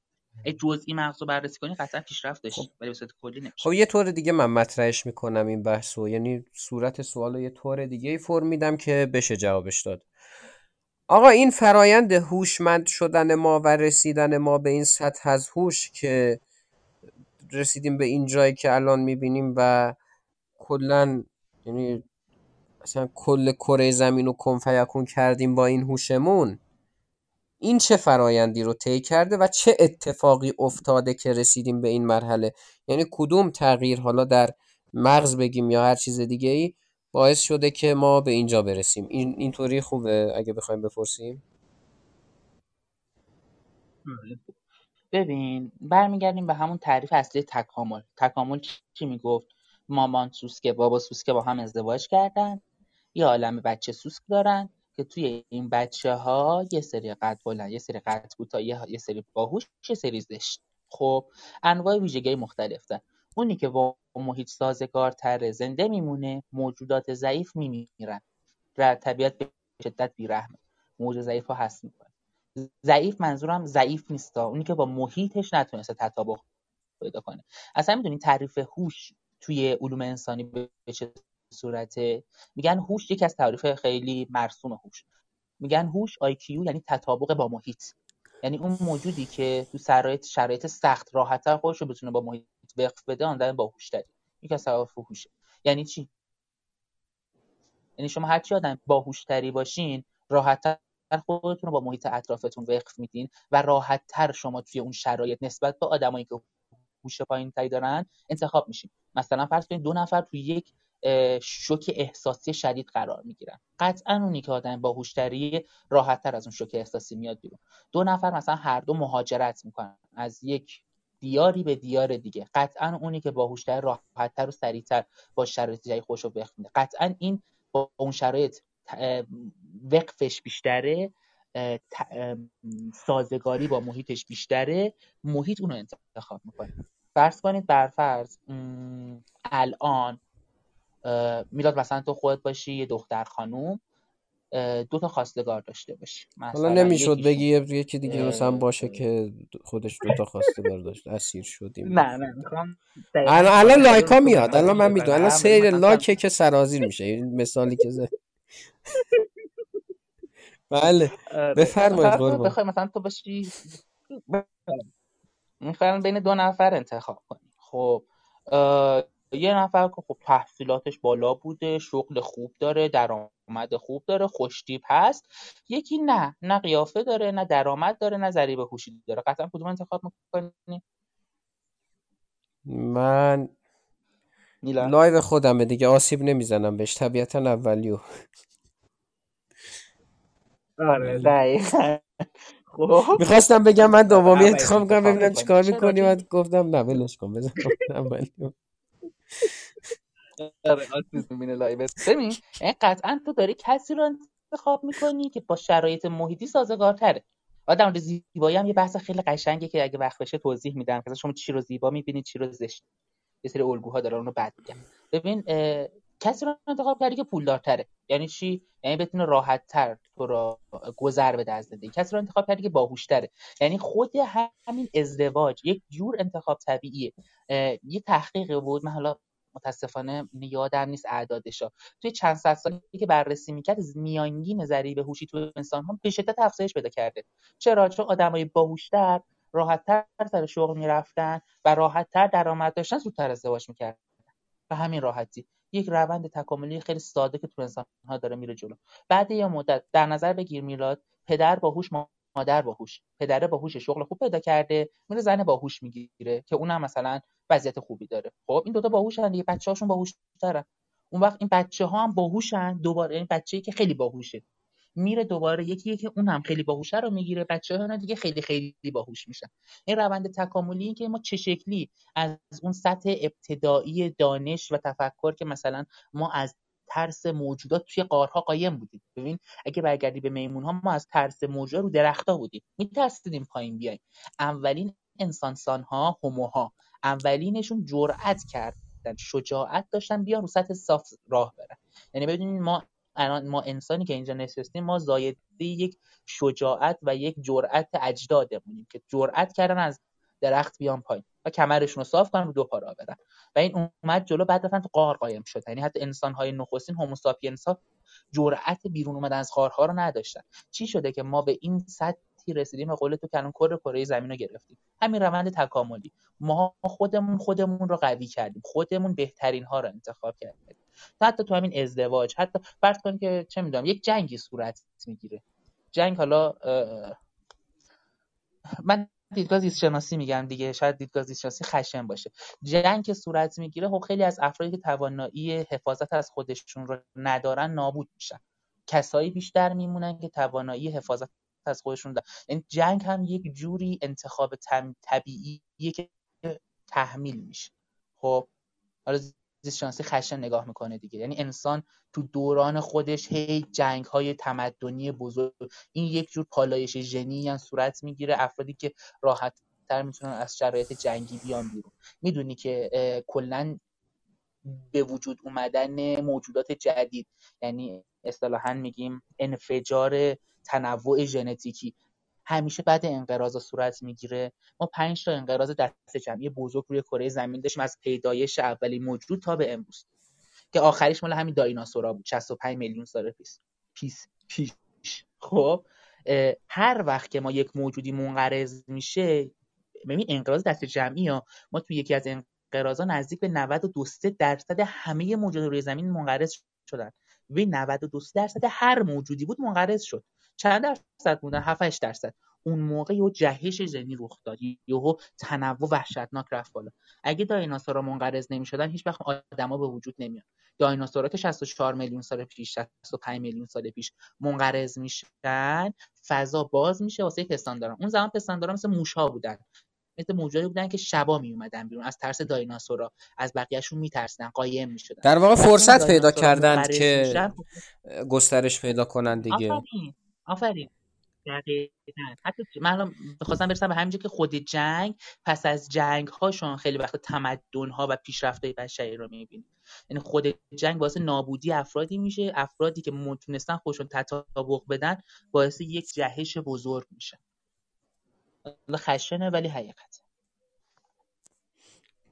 ای جزئی مغز رو بررسی کنی قطعا پیشرفت داشت خب. ولی به صورت کلی نمیشه خب یه طور دیگه من مطرحش می‌کنم این بحثو. یعنی صورت سوال یه طور دیگه ای فرم میدم که بشه جوابش داد. آقا این فرایند هوشمند شدن ما و رسیدن ما به این سطح از هوش که رسیدیم به این جایی که الان می‌بینیم و کلا یعنی مثلا کل کره زمین رو کنفیکون کردیم با این هوشمون این چه فرایندی رو طی کرده و چه اتفاقی افتاده که رسیدیم به این مرحله؟ یعنی کدوم تغییر حالا در مغز بگیم یا هر چیز دیگه ای باعث شده که ما به اینجا برسیم. این اینطوری خوبه اگه بخوایم بپرسیم؟ ببین برمیگردیم به همون تعریف اصلی تکامل. تکامل چی می‌گفت؟ مامان سوسکه بابا سوسکه با هم ازدواج کردن. یه عالم بچه سوسک دارن که توی این بچه ها یه سری قد بلند یه سری قد کوتاه یه سری باهوش یه سری زشت. خب انواع ویژگی مختلف دارن اونی که با محیط سازگارتر زنده میمونه موجودات ضعیف میمیرن. و طبیعت به شدت بیرحمه. موجود ضعیف ها هست می‌کنه. ضعیف منظورم ضعیف نیستا اونی که با محیطش نتونسته تطابق پیدا کنه. اصلا می‌دونین تعریف هوش توی علوم انسانی به چه صورته؟ میگن هوش یکی از تعریف خیلی مرسوم هوش. میگن هوش IQ یعنی تطابق با محیط. یعنی اون موجودی که تو شرایط شرایط سخت راحتتر خودش رو بتونه با محیط وقف بده آن با تری. یکی از تعریف هوشه یعنی چی؟ یعنی شما هر چی آدم باهوشتری باشین راحتتر خودتون رو با محیط اطرافتون وقف میدین و راحتتر شما توی اون شرایط نسبت به آدمایی که هوش پایین تری دارن انتخاب میشین. مثلا فرض کنید دو نفر توی یک شوک احساسی شدید قرار می‌گیرن. قطعا اونی که آدم باهوشتری راحت تر از اون شوک احساسی میاد بیرون. دو نفر مثلا هر دو مهاجرت می‌کنن. از یک دیاری به دیار دیگه. قطعا اونی که باهوشتر راحتتر و سریعتر با شرایط جای خوش رو وقف میده. قطعا این با اون شرایط وقفش بیشتره سازگاری با محیطش بیشتره. محیط اونو انتخاب می‌کنه. فرض کنید بر فرض الان میلاد مثلا تو خودت باشی یه دختر خانوم. دو تا خواستگار داشته باشی. حالا نمی‌شد بگی یکی دیگه مثلا باشه که خودش دو تا خواستگار داشت. اسیر شدیم نه نه می‌خوام الان الان لایکا میاد. الان من می‌دونم. الان سیر لایکه که سرازیر میشه. این مثالی که زه بله. بفرمایید قربان. بخوای مثلا تو باشی می‌خوام بین دو نفر انتخاب کنی. خب یه نفر که خب تحصیلاتش بالا بوده شغل خوب داره درآمد خوب داره خوشتیپ هست یکی نه نه قیافه داره نه درآمد داره نه ذریب هوشی داره. قطعا کدوم انتخاب می‌کنی؟ من لایو خودمه دیگه آسیب نمی‌زنم بهش طبیعتا اولیو آره دقیقا. خب. می‌خواستم بگم من دومی انتخاب کنم ببینم چیکار می‌کنی؟ من گفتم نه ولش کن بزن اولیو ببین این قطعا تو داری کسی رو انتخاب می‌کنی که با شرایط محیطی سازگارتره. و در زیبایی هم یه بحث خیلی قشنگه که اگه وقت بشه توضیح میدم. که شما چی رو زیبا می‌بینید چی رو زشت. یه سری الگوها داره اونو بعد میگم ببین کسی رو انتخاب کردی که پولدارتره. یعنی چی؟ یعنی بتونه راحت تر تو رو گذر بده از زندگی کسی رو انتخاب کردی که باهوشتره. یعنی خود همین ازدواج یک جور انتخاب طبیعیه. یه تحقیق بود. من حالا متاسفانه یادم نیست اعدادشا. توی چند صد سالی که بررسی می‌کرد میانگین ضریب هوشی تو انسان ها به شدت افزایش پیدا کرده. چرا؟ چون آدمای باهوشتر راحتتر سر شغل می‌رفتن و راحتتر درآمد داشتن زودتر ازدواج می‌کردن. به همین راحتی. یک روند تکاملی خیلی ساده که تو انسان ها داره میره جلو. بعد یه مدت در نظر بگیر میلاد پدر باهوش مادر باهوش پدره باهوش شغل خوب پیدا کرده میره زن باهوش می‌گیره که اونم مثلا وضعیت خوبی داره. خب این دوتا باهوشن دیگه بچه‌هاشون باهوش‌ترن اون وقت این بچه ها هم باهوشن دوباره این بچه‌ای که خیلی باهوشه میره دوباره یکی که اون هم خیلی باهوشه رو می‌گیره بچه ها دیگه خیلی خیلی باهوش میشن. این روند تکاملی که ما چه شکلی از اون سطح ابتدایی دانش و تفکر که مثلا ما از ترس موجودات توی قارها قایم بودیم. ببین اگه برگردی به میمون ها ما از ترس موجودات رو درختها بودیم. میترسیدیم پایین بیایم. اولین انسانسان ها هوموها اولینشون جرأت کردن شجاعت داشتن بیان رو سطح صاف راه برن. یعنی ببینید ما الان ما انسانی که اینجا نشستیم ما زایده یک شجاعت و یک جرأت اجدادمونیم که جرأت کردن از درخت بیان پایین و کمرشون رو صاف کنن و دو پا راه برن و این اومد جلو بعد رفتن تو قار قایم شد. یعنی حتی انسان های نخستین هوموساپینس ها جرأت بیرون اومدن از غارها رو نداشتن. چی شده که ما به این سطحی رسیدیم به قول تو الان کره کره زمین رو گرفتیم؟ همین روند تکاملی. ما خودمون خودمون رو قوی کردیم. خودمون بهترین ها رو انتخاب کردیم. حتی تو همین ازدواج حتی فرض کن که چه می‌دونم یک جنگی صورت می‌گیره. جنگ حالا من دیدگاه زیست شناسی میگم دیگه شاید دیدگاه زیست شناسی خشن باشه. جنگ که صورت می‌گیره خب خیلی از افرادی که توانایی حفاظت از خودشون رو ندارن نابود میشن. کسایی بیشتر میمونن که توانایی حفاظت از خودشون دارن. یعنی جنگ هم یک جوری انتخاب طبیعیه که تحمیل میشه. خب حالا زیست شناسی خشن نگاه می‌کنه دیگه. یعنی انسان تو دوران خودش هی جنگ های تمدنی بزرگ این یک جور پالایش ژنی صورت می‌گیره افرادی که راحت تر می‌تونن از شرایط جنگی بیان بیرون. می‌دونی که کلا به وجود اومدن موجودات جدید یعنی اصطلاحا میگیم انفجار تنوع ژنتیکی. همیشه بعد انقراض صورت می‌گیره. ما پنج تا انقراض دست جمعی بزرگ روی کره زمین داشتیم. از پیدایش اولی موجود تا به امروز. که آخریش مال همین دایناسورا بود. 65 میلیون سال پیش. پیش پیش. خب هر وقت که ما یک موجودی منقرض میشه ببین انقراض دست جمعی ها ما تو یکی از انقراضا نزدیک به 92 درصد همه موجودات روی زمین منقرض شدن. و 92 درصد هر موجودی بود منقرض شد. چند درصد بودن 7 8 درصد. اون موقع یه جهش ژنی رخ داد. یهو تنوع وحشتناک رفت بالا. اگه دایناسورا منقرض نمی‌شدن هیچ وقت آدما به وجود نمیاد دایناسورا که 64 میلیون سال پیش 65 میلیون سال پیش منقرض میشن فضا باز میشه واسه پستانداران. اون زمان پستانداران مثل موشها بودن. مثل موجودی بودن که شبا می اومدن بیرون. از ترس دایناسورا از بقیهشون میترسیدن. قایم می‌شدن. در واقع فرصت پیدا کردند که گسترش پیدا کنن دیگه. آفرین. آفرین. دقیقا. حتی من الان بخواستم برسم به همینجا که خود جنگ پس از جنگ هاشون خیلی وقت تمدن ها و پیشرفت های بشری رو می‌بینیم یعنی خود جنگ باعث نابودی افرادی میشه. افرادی که متونستن خودشون تطابق بدن باعث یک جهش بزرگ میشه. خشنه ولی حقیقت.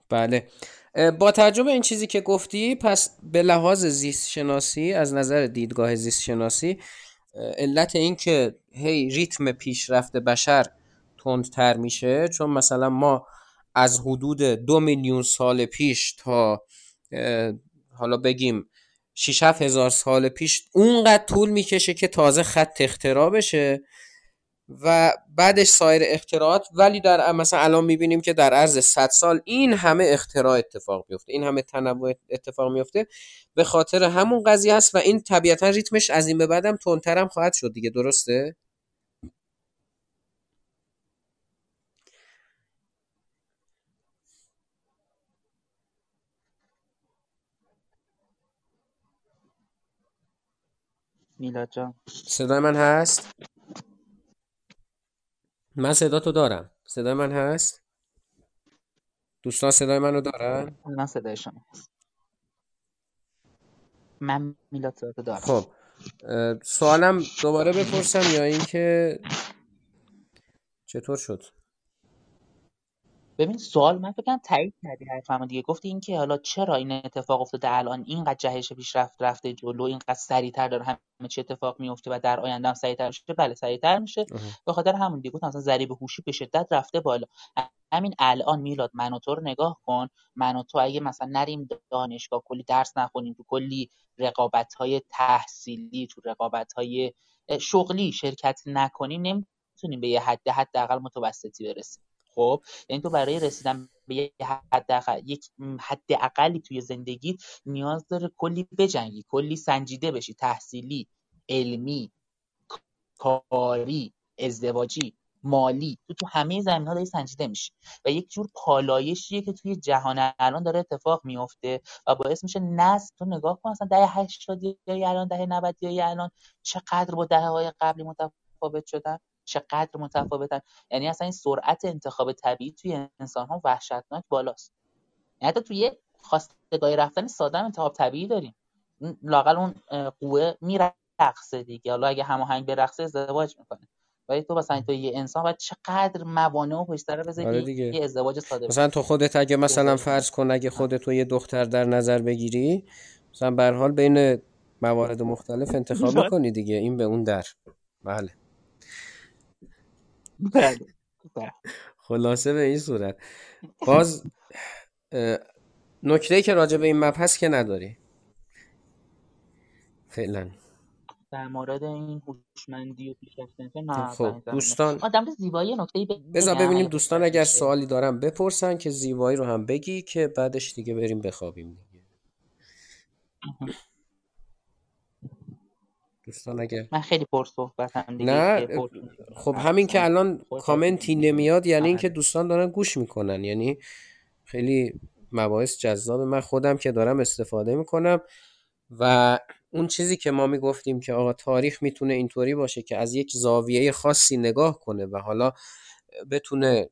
بله. با توجه این چیزی که گفتی پس به لحاظ زیست شناسی از نظر دیدگاه زیست شناسی علت این که هی ریتم پیشرفت بشر تندتر میشه چون مثلا ما از حدود دو میلیون سال پیش تا حالا بگیم 6 هزار سال پیش اونقدر طول می‌کشه که تازه خط اختراع بشه. و بعدش سایر اختراعات. ولی در مثلا الان می‌بینیم که در عرض 100 سال این همه اختراع اتفاق میفته این همه تنوع اتفاق میفته به خاطر همون قضیه است و این طبیعتا ریتمش از این به بعدم تندترم خواهد شد دیگه. درسته؟ میلاد جان. صدای من هست؟ من صدا تو دارم. صدای من هست؟ دوستان صدای منو دارن؟ من صدای شما هست. من میلاد صدا دارم. خب سوالم دوباره بپرسم یا اینکه چطور شد؟ ببین سوال من فکر تایید کردی حرفمو دیگه. گفتی اینکه حالا چرا این اتفاق افتاده الان؟ اینقدر جهش پیشرفت رفته جلو اینقدر سریعتر داره همه چی اتفاق میفته و در آینده هم سریعتر میشه. بله سریعتر میشه. به خاطر همون دیگه گفتم مثلا ضریب هوشی به شدت رفته بالا. همین الان میلاد من و تو رو نگاه کن. من و تو اگه مثلا نریم دانشگاه کلی درس نخونیم تو کلی رقابت های تحصیلی تو رقابت های شغلی شرکت نکنیم نمی‌تونیم به یه حد حداقل متوسطی برسیم. خب یعنی تو برای رسیدن به یک حد یک حد اقلی توی زندگی نیاز داره کلی بجنگی کلی سنجیده بشی. تحصیلی علمی کاری ازدواجی مالی. تو تو همه زمین ها داری سنجیده میشی. و یک جور پالایشیه که توی جهان الان داره اتفاق میفته و باعث میشه نسل تو نگاه کن اصلا دهه 80 یا الان دهه 90 یا الان چقدر با دهه های قبلی متفاوت شدن؟ چقدر متفاوتن. یعنی اصلا این سرعت انتخاب طبیعی توی انسان ها وحشتناک بالاست. یعنی حتی توی خواستگاهی رفتن ساده انتخاب طبیعی داریم. لاقل اون قوه میرقصه دیگه. حالا اگه هماهنگ برقصه ازدواج می‌کنه. ولی تو مثلا تو یه انسان باید چقدر موانع و پشت سر بذاری آره یه ازدواج ساده مثلا تو خودت اگه مثلا فرض کن اگه خودت تو یه دختر در نظر بگیری مثلا به حال بین موارد مختلف انتخاب کنی دیگه. این به اون در. بله. بله, بله. خلاصه به این صورت. باز نکته که راجع به این مبحث که نداری؟ فعلا. در مورد این هوشمندی و پیشرفت نه خب دوستان آدم زیبایی نکته بذار ببینیم دوستان اگر سوالی دارن بپرسن که زیبایی رو هم بگی که بعدش دیگه بریم بخوابیم دیگه. دوستان اگر من خیلی پر صحبتم دیگه نه خب همین که الان کامنتی نمیاد یعنی اینکه دوستان دارن گوش می‌کنن. یعنی خیلی مباحث جذاب. من خودم که دارم استفاده می‌کنم و اون چیزی که ما می‌گفتیم که آقا تاریخ می‌تونه اینطوری باشه که از یک زاویه خاصی نگاه کنه و حالا بتونه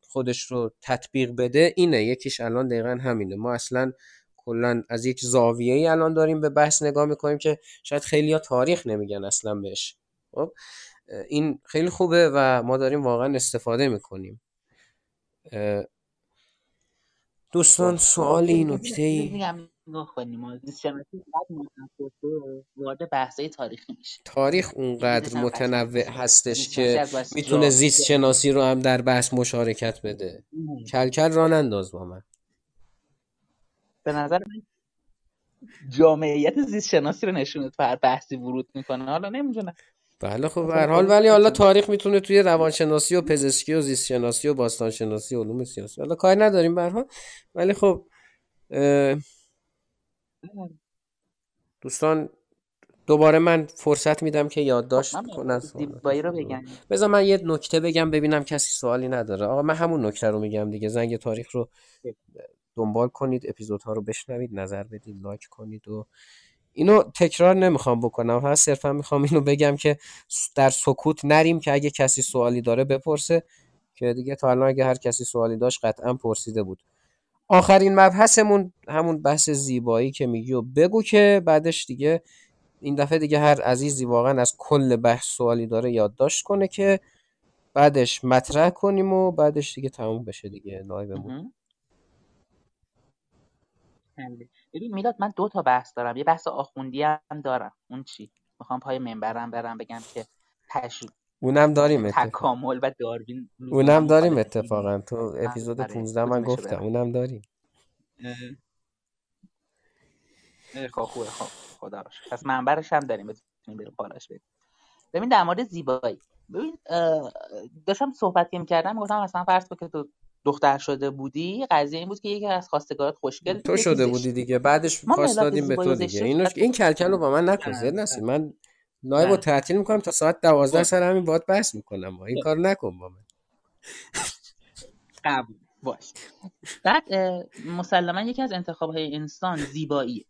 خودش رو تطبیق بده اینه. یکیش الان دقیقا همینه. ما اصلا کلا از یک زاویه ای الان داریم به بحث نگاه می‌کنیم که شاید خیلی ها تاریخ نمیگن اصلا بهش. خب این خیلی خوبه و ما داریم واقعا استفاده می‌کنیم. دوستان سوالی نکته ای؟ وارد بحثای تاریخی میشه تاریخ اونقدر متنوع هستش که می‌تونه زیست شناسی رو هم در بحث مشارکت بده. کلکل ران انداز با من. به نظر من جامعیت زیست شناسی رو نشونه تو هر بحثی ورود می‌کنه. حالا نمی‌دونم. بله خب به حال ولی حالا تاریخ می‌تونه توی روانشناسی و پزشکی و زیست شناسی و باستان شناسی و علوم سیاسی. حالا کاری نداریم به حال ولی خب دوستان دوباره من فرصت میدم که یادداشت خب، کنن رو بگم. بذار من یه نکته بگم ببینم کسی سوالی نداره. آقا من همون نکته رو میگم دیگه زنگ تاریخ رو دنبال کنید اپیزودها رو بشنوید نظر بدید لایک کنید و اینو تکرار نمی‌خوام بکنم. فقط صرفا می‌خوام اینو بگم که در سکوت نریم که اگه کسی سوالی داره بپرسه که دیگه تا الان اگه هر کسی سوالی داشت قطعا پرسیده بود. آخرین مبحثمون همون بحث زیبایی که میگی و بگو که بعدش دیگه این دفعه دیگه هر عزیزی واقعا از کل بحث سوالی داره یادداشت کنه که بعدش مطرح کنیم و بعدش دیگه تموم بشه دیگه. لایومون ببین میلاد من دو تا بحث دارم. یه بحث آخوندی هم دارم. اون چی؟ می‌خوام پای منبرم برم بگم که تشریف اونم داریم تکامل و داروین اونم داریم اتفاقا. تو اپیزود 15 من گفتم. اونم داریم. خب خوبه خب خدا روش پس منبرش هم داریم. بتونیم بریم پاراش بریم. ببین در مورد زیبایی. ببین داشتم صحبت که می‌کردم گفتم مثلا فرض که تو دختر شده بودی قضیه این بود که یکی از خواستگارات خوشگل تو شده بودی دیگه. بعدش پاس دادیم به تو دیگه. اینو این کلکل رو با من نکن زد نسی. من لایو رو تعطیل می‌کنم تا ساعت دوازده خب. سر همین باید بحث می‌کنم. این کار نکن با من. قبول. باش. بعد مسلما یکی از انتخاب های انسان زیباییه.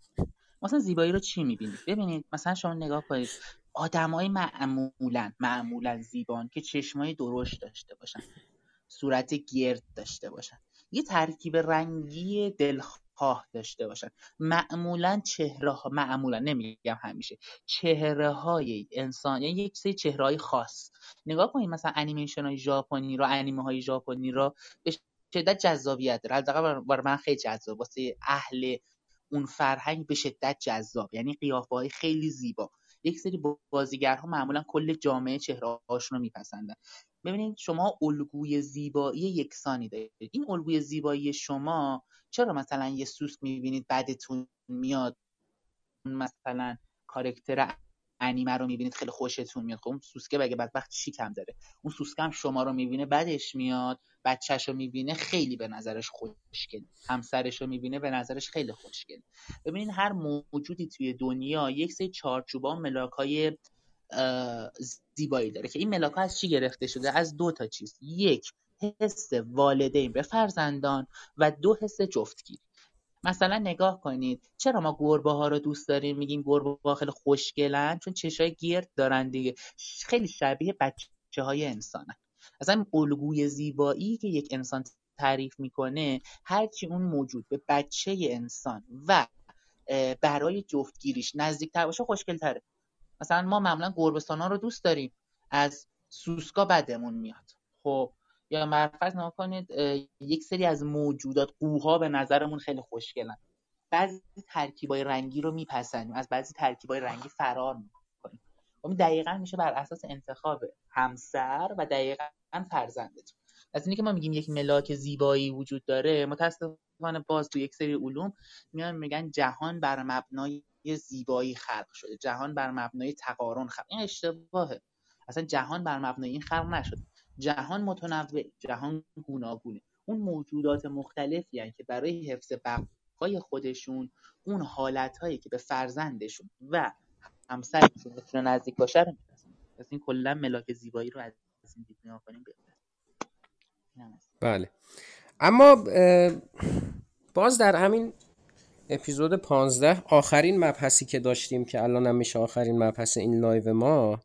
مثلا زیبایی رو چی می‌بینید؟ ببینید مثلا شما نگاه کنید. آدمای معمولا معمولا زیبان که چشمای درشت داشته باشن. صورت گرد داشته باشن. یه ترکیب رنگی دلخواه داشته باشن. معمولا چهره ها معمولا نمیگم همیشه چهره های انسان یعنی یک سری چهره های خاص. نگاه کنید مثلا انیمیشن های ژاپنی رو انیمه های ژاپنی رو به شدت جذابیت داره. حداقل برای من خیلی جذاب. واسه اهل اون فرهنگ به شدت جذاب. یعنی قیافه های خیلی زیبا. یک سری بازیگرها معمولا کل جامعه چهره هاشون رو میپسندن. ببینید شما الگوی زیبایی یکسانی دارید. این الگوی زیبایی شما چرا مثلا یه سوسک می‌بینید بعدتون میاد؟ مثلا کارکتر انیمه رو می‌بینید خیلی خوشتون میاد. خب اون سوسکه بگه بدبخت چی کم داره؟ اون سوسکه هم شما رو می‌بینه بعدش میاد بچهش رو می‌بینه خیلی به نظرش خوشگل. همسرش رو می‌بینه به نظرش خیلی خوشگل. ببینید هر موجودی توی دنیا یک سری چارچوبا ملاک های زیبایی داره که این ملاک از چی گرفته شده؟ از دو تا چیز. یک حس والدین به فرزندان و دو حس جفتگیری. مثلا نگاه کنید چرا ما گربه ها رو دوست داریم؟ میگیم گربه ها خیلی خوشگلن چون چشای گرد دارن دیگه. خیلی شبیه بچه های انسانن. اصلا الگوی زیبایی که یک انسان تعریف می‌کنه هرچی اون موجود به بچه انسان و برای جفتگیریش نزدیکتر باشه خوشگل تره مثلا ما معمولا گربستان ها رو دوست داریم از سوسکا بدمون میاد. خب یا مرفرض نما کنید یک سری از موجودات قوها به نظرمون خیلی خوشگلن. بعضی ترکیبای رنگی رو میپسندیم از بعضی ترکیبای رنگی فرار می‌کنیم. خب دقیقا میشه بر اساس انتخاب همسر و دقیقا فرزندتون. از اینی که ما میگیم یک ملاک زیبایی وجود داره متاسفانه باز تو یک سری علوم میان میگن جهان بر مبنای زیبایی خلق شده. جهان بر مبنای تقارن خلق این اشتباهه. اصلا جهان بر مبنای این خلق نشده. جهان متنوع جهان گوناگونه. اون موجودات مختلفی هن که برای حفظ بقای خودشون اون حالت هایی که به فرزندشون و همسرشون می‌تونه نزدیک باشه رو پس این کلا ملاک زیبایی رو از این دید کنیم. بله. اما باز در همین اپیزود 15 آخرین مبحثی که داشتیم که الان هم میشه آخرین مبحث این لایو ما.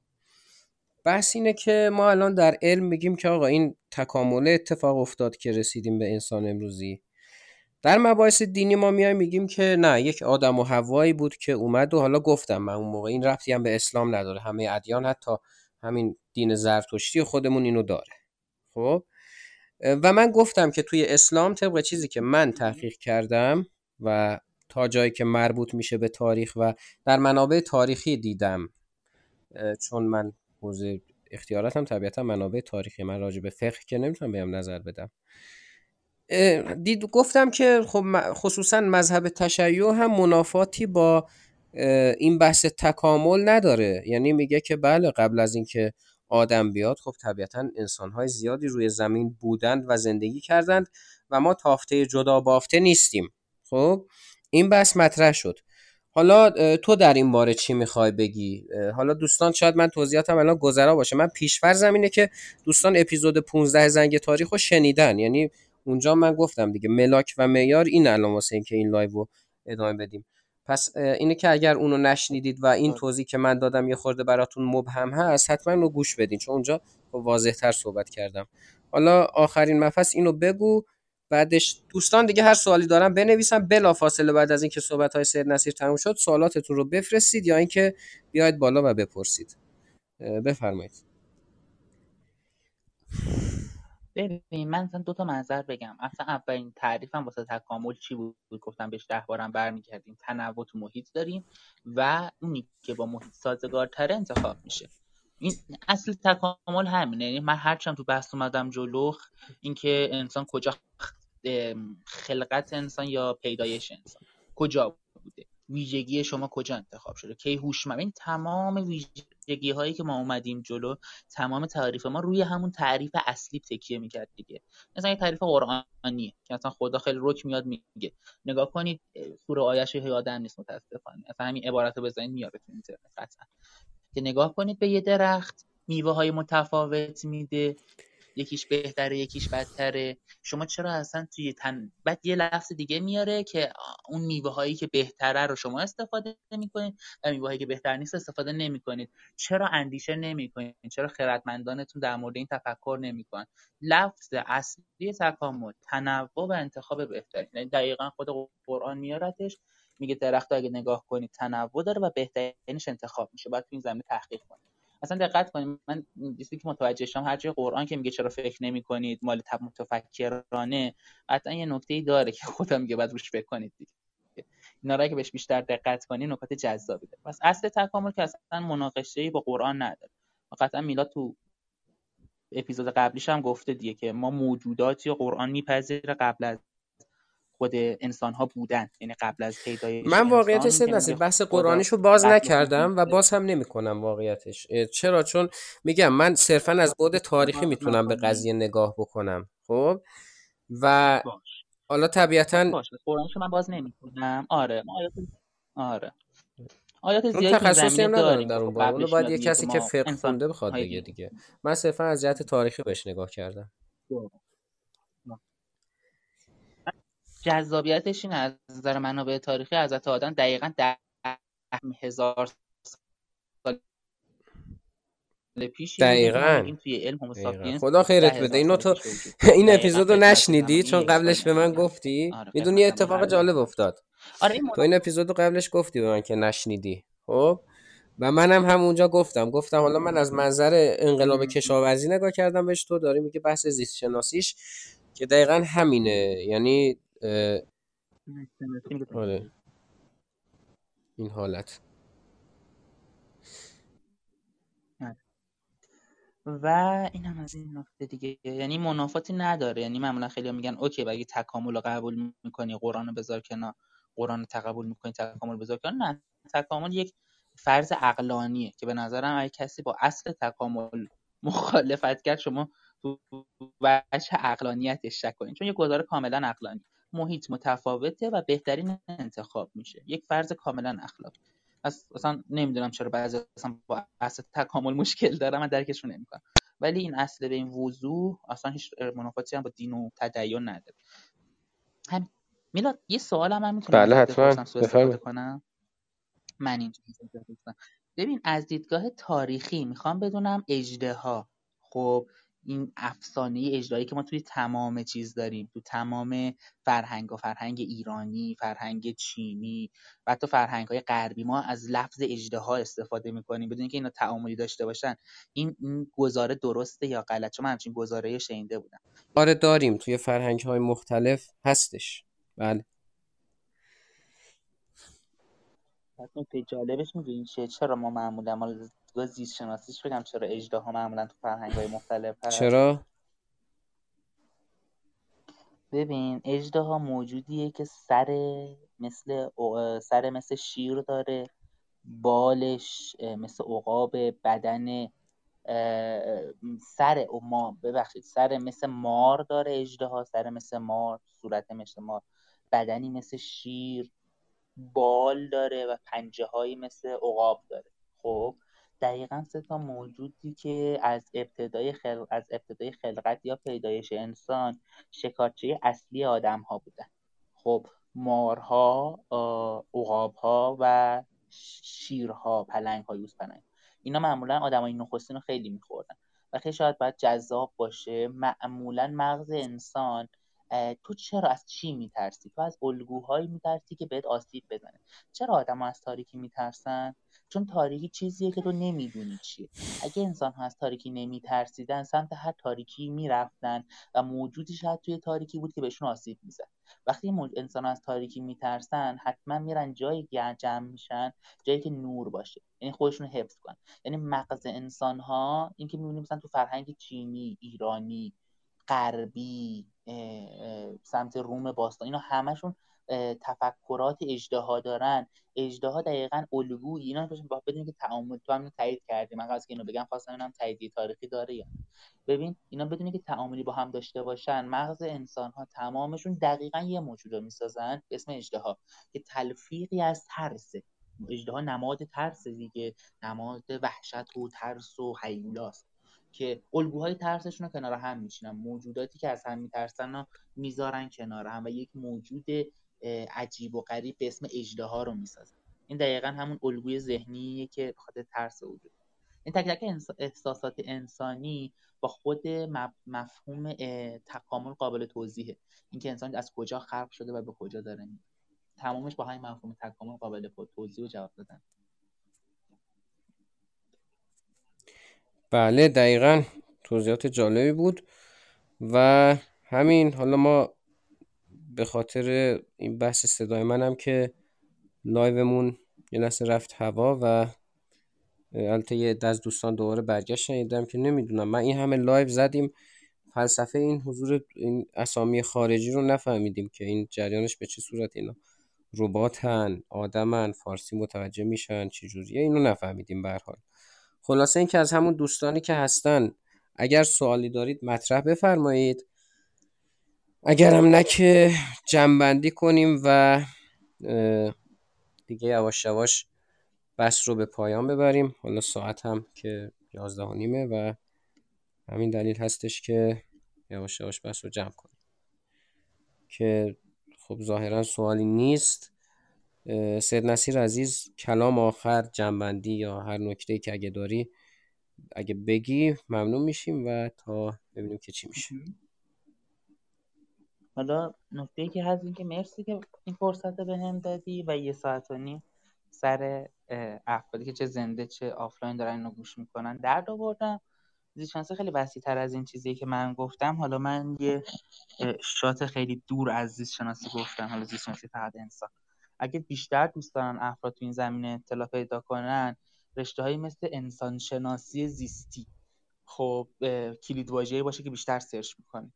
بحث اینه که ما الان در علم میگیم که آقا این تکامل اتفاق افتاد که رسیدیم به انسان امروزی. در مباحث دینی ما میایم میگیم که نه یک آدم و حوایی بود که اومد و حالا گفتم من اون موقع این ربطی هم به اسلام نداره. همه ادیان حتی همین دین زرتشتی خودمون اینو داره. خب؟ و من گفتم که توی اسلام طبق چیزی که من تحقیق کردم و تا جایی که مربوط میشه به تاریخ و در منابع تاریخی دیدم. چون من حوزه اختیاراتم طبیعتا منابع تاریخی. من راجع به فقه که نمی‌تونم بهم نظر بدم. دید گفتم که خب خصوصا مذهب تشیع هم منافاتی با این بحث تکامل نداره. یعنی میگه که بله قبل از اینکه آدم بیاد خب طبیعتا انسانهای زیادی روی زمین بودند و زندگی کردند و ما تافته جدا بافته نیستیم. خب؟ این بحث مطرح شد. حالا تو در این باره چی می‌خوای بگی؟ حالا دوستان شاید من توضیحاتم الان گذرا باشه. من پیشفرزم اینه که دوستان اپیزود 15 زنگ تاریخ رو شنیدن. یعنی اونجا من گفتم دیگه ملاک و معیار این الان واسه اینکه این لایو رو ادامه بدیم. پس اینه که اگر اونو نشنیدید و این توضیح که من دادم یه خورده براتون مبهم هست حتما رو گوش بدین. چون اونجا واضح تر صحبت کردم. حالا آخرین مفصل اینو بگو. بعدش دوستان دیگه هر سوالی دارن بنویسن. بلا فاصله بعد از اینکه صحبت های سید نصیر تموم شد سوالاتتون رو بفرستید یا اینکه بیاید بالا و بپرسید. بفرمایید. ببین من مثلا دو تا منظر بگم. اصلا اولین تعریفم واسه تکامل چی بود؟ گفتم بهش ده بارم برمیگردیم. تنوع تو محیط داریم و اونی که با محیط سازگارتره انتخاب میشه. این اصل تکامل همینه. یعنی من هرچند تو بحث اومدم جلو اینکه انسان کجا خلقت انسان یا پیدایش انسان. کجا بوده؟ ویژگی شما کجا انتخاب شده؟ کی هوشمند این تمام ویژگی هایی که ما اومدیم جلو تمام تعریف ما روی همون تعریف اصلی تکیه می‌کرد دیگه. مثلا یه تعریف قرآنیه که مثلا خدا خیلی رک میاد میگه. نگاه کنید سوره آیش یادم نیست متاسفانه. مثلا همین عبارت رو بزنید میاره تو اینترنت قطعا. که نگاه کنید به یه درخت میوه های متفاوت میده. یکیش بهتره یکیش بدتره. شما چرا اصلا توی تن بعد یه لفظ دیگه میاره که اون میوه هایی که بهتره رو شما استفاده نمی‌کنید و میوه هایی که بهتر نیست استفاده نمی‌کنید. چرا اندیشه نمی‌کنید؟ چرا خردمندانتون در مورد این تفکر نمی‌کنن؟ لفظ اصلی تکامل تنوع و انتخاب بهترین. یعنی دقیقا خود قرآن میارتش میگه درخت اگه نگاه کنید تنوع داره و بهترینش انتخاب میشه. باید تو این زمینه تحقیق کنید. اصلا دقت کنید من چیزی که متوجه شدم هر جای قرآن که میگه چرا فکر نمی کنید مال تب متفکرانه قطعا یه نکته ای داره که خودم میگه بعد روش فکر کنید دیگه. اینا را که بهش بیشتر دقت کنید نکات جذابی داره. پس اصل تکامل که اصلا مناقشه ای با قرآن نداره. قطعا میلاد تو اپیزود قبلیش هم گفته دیگه که ما موجوداتی قرآن میپذیره قبل از خود انسان ها بودن. یعنی قبل از پیدایش من واقعیتش سید بحث قرآنیشو باز نکردم و باز هم نمی‌کنم واقعیتش. چرا؟ چون میگم من صرفا از بعد تاریخی می‌تونم به قضیه نگاه بکنم. خب؟ و حالا طبیعتا قرآنیشو من باز نمی‌کنم. آره آره. آیات اون زیادی تخصصی هم ندارم در اون خب اونو قبلش باید یه کسی که فقه خونده بخواد بگه دیگه. من صرفا از جهت تاریخی بهش نگاه کردم. جذابیتش این از نظر منابع تاریخی حضرت آدم دقیقا ده هزار سال ما دقیقا. میگیم توی علم دقیقا. خدا خیرت بده. اینو تو پیش این اپیزودو خدمت بودم نشنیدی چون قبلش به من گفتی؟ آره می‌دونی اتفاق جالب افتاد. آره این تو این اپیزودو قبلش گفتی به من که نشنیدی. خب؟ و منم همونجا گفتم. گفتم حالا من از منظر انقلاب کشاورزی نگاه کردم بهش. تو داری میگه بحث زیست شناسیش که دقیقا همینه. یعنی آره. این حالت. و این هم از این نکته دیگه. یعنی منافاتی نداره. یعنی معمولا خیلی میگن اوکی اگه تکامل رو قبول می‌کنی قرآن رو بذار کنار. قرآن تقبل می‌کنی تکامل بذار کنار. نه تکامل یک فرض عقلانیه که به نظرم اگه کسی با اصل تکامل مخالفت کرد شما تو وجه عقلانیتش شک کنید چون یک گزاره کاملا عقلانی. محیط متفاوته و بهترین انتخاب میشه. یک فرض کاملا اخلاقی از اصلا نمی‌دونم چرا بعضی اصلا با اصل تکامل مشکل دارم من درکشون نمی‌کنم. ولی این اصل به این وضوح اصلا هیچ منافاتی هم با دین و تدین نداره. هم میلاد یه سوال هم من می‌تونم بله حتما. کنم؟ من اینجا ببین از دیدگاه تاریخی می‌خوام بدونم اژدها خب این افسانه اجدایی که ما توی تمام چیز داریم تو تمام فرهنگ و فرهنگ ایرانی فرهنگ چینی و حتی فرهنگ های غربی ما از لفظ اژدها استفاده می‌کنیم بدون که اینا تعاملی داشته باشن. این, این گزاره درسته یا غلط چون من همچین گزاره شنیده بودم. آره داریم. توی فرهنگ های مختلف هستش. بله. جالبش می‌دونین چیه؟ چرا ما معمولا ما زیست شناسیش بگم چرا اژدها معمولا تو فرهنگ های مختلف هست. چرا؟ ببین اژدها موجودیه که سر مثل سر مثل شیر داره بالش مثل عقاب بدن سر ما ببخشید سر مثل مار داره اژدها سر مثل مار صورت مثل مار. بدنی مثل شیر بال داره و پنجه هایی مثل عقاب داره. خب؟ دقیقا سه تا موجودی که از ابتدای خلق... از ابتدای خلقت یا پیدایش انسان شکارچی اصلی آدم ها بودن. خب مارها عقابها و شیرها پلنگ ها یوز پلنگ اینا معمولا آدمای نخستین رو خیلی میخوردن. و خیلی شاید باید جذاب باشه معمولا مغز انسان تو چرا از چی میترسی؟ تو از الگوهایی میترسی که بهت آسیب بزنه. چرا آدم از تاریکی میترسن؟ چون تاریکی چیزیه که تو نمی‌دونی چیه. اگه انسان ها از تاریکی نمیترسیدن سمت هر تاریکی می‌رفتن و موجودی شاید توی تاریکی بود که بهشون آسیب می‌زد. وقتی انسان از تاریکی میترسن حتما میرن جایی جمع میشن جایی که نور باشه. یعنی خودشون حفظ کنن. یعنی مغز انسان ها این که می‌بینیم مثلا تو فرهنگ چینی ایرانی غربی سمت روم باستان اینا همشون تفکرات اجدها دارن. اجدها دقیقا الگوی اینا با بدونی که تعامل تو هم تایید کردی. من قصد که اینو بگم خواستم اینم تاییدی تاریخی داره یا ببین اینا بدونی که تعاملی با هم داشته باشن مغز انسان ها تمامشون دقیقا یه موجود رو می‌سازن اسم اجدها که تلفیقی از ترسه. اجدها نماد ترس دیگه. نماد وحشت و ترس و حیولاست که الگوهای ترسشون رو کنار هم میشینن موجوداتی که از هم میترسن رو می‌ذارن کنار هم و یک موجود عجیب و غریب به اسم اجدها رو می‌سازن. این دقیقا همون الگوی ذهنیه که بخاطر ترس وجود این تک تک احساسات انسانی با خود مفهوم تکامل قابل توضیحه. اینکه انسان از کجا خلق شده و به کجا داره میره. تمامش با همین مفهوم تکامل قابل توضیح و جواب دادن. بله دقیقا توضیحات جالبی بود. و همین حالا ما به خاطر این بحث صدای منم که لایومون یه لحظه رفت هوا و البته یه از دوستان دوباره برگشت شنیدم که نمی‌دونم. من این همه لایو زدیم. فلسفه این حضور این اسامی خارجی رو نفهمیدیم که این جریانش به چه صورت اینا رباتن آدمن فارسی متوجه میشن چجوریه اینو نفهمیدیم به حال. خلاصه اینکه از همون دوستانی که هستن اگر سوالی دارید مطرح بفرمایید. اگرم نه که جنبندی کنیم و دیگه یواش یواش بحث رو به پایان ببریم. حالا ساعت هم که یازده و نیمه و همین دلیل هستش که یواش یواش بحث رو جمع کنیم. که خب ظاهرا سوالی نیست. سید نصیر عزیز کلام آخر جنبندی یا هر نکته که اگه داری اگه بگی ممنون میشیم و تا ببینیم که چی میشه. حالا نکته که هست این که مرسی که این فرصت به هم دادی و یه ساعت و نیم سر افرادی که چه زنده چه آفلاین دارن اینو گوش می‌کنن درد آوردم. زیستشناسی خیلی وسیع تر از این چیزی که من گفتم. حالا من یه شاخه خیلی دور از زیست شناسی گفتم. حالا زیست شناسی فقط انسان. اگه بیشتر دوست دارن افراد تو این زمینه اطلاع پیدا کنن رشته هایی مثل انسان شناسی زیستی خب کلید واژه‌ که بیشتر search می‌کنید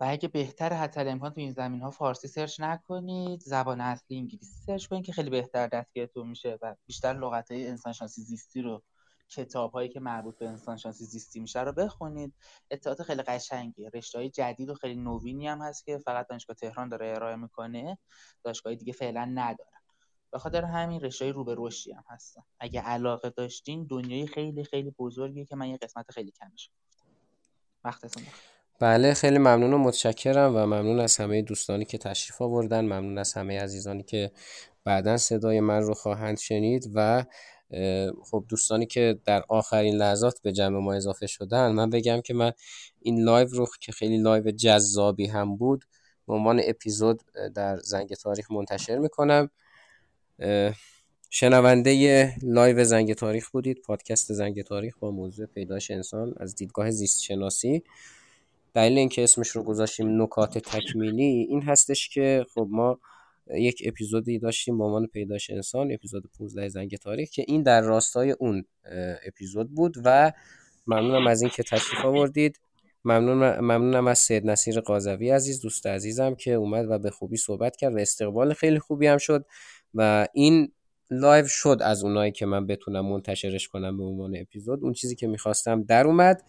و اگه بهتر حتی امکان تو این زمینه ها فارسی search نکنید زبان اصلی انگلیسی search کنید که خیلی بهتر دستگیرتون میشه و بیشتر لغت های انسان شناسی زیستی رو کتاب هایی که مربوط به انسان شناسی زیستی میشه رو بخونید. اطلاعات خیلی قشنگه رشته های جدید و خیلی نوینی هم هست که فقط دانشگاه تهران داره ارائه می‌کنه. دانشگاه دیگه فعلا ندارن به خاطر همین رشته رو به رشدی هم هستن. اگه علاقه داشتین دنیای خیلی خیلی بزرگی که من یه قسمت خیلی کمش گفتم. وقتتون بله خیلی ممنون و متشکرم و ممنون از همه دوستانی که تشریف آوردن ممنون از همه عزیزانی که بعدا صدای من رو خواهند شنید و خب دوستانی که در آخرین لحظات به جمع ما اضافه شدن من بگم که من این لایو رو که خیلی لایو جذابی هم بود به عنوان اپیزود در زنگ تاریخ منتشر می‌کنم. شنونده لایو زنگ تاریخ بودید پادکست زنگ تاریخ با موضوع پیدایش انسان از دیدگاه زیست شناسی دلیل اینکه اسمش رو گذاشتیم نکات تکمیلی این هستش که خب ما یک اپیزودی داشتیم با عنوان پیدایش انسان اپیزود 15 زنگ تاریخ که این در راستای اون اپیزود بود و ممنونم از اینکه تشریف آوردید. ممنون ممنونم از سید نصیر قاضوی عزیز دوست عزیزم که اومد و به خوبی صحبت کرد و استقبال خیلی خوبی هم شد و این لایو شد از اونایی که من بتونم منتشرش کنم به عنوان اپیزود. اون چیزی که می‌خواستم در اومد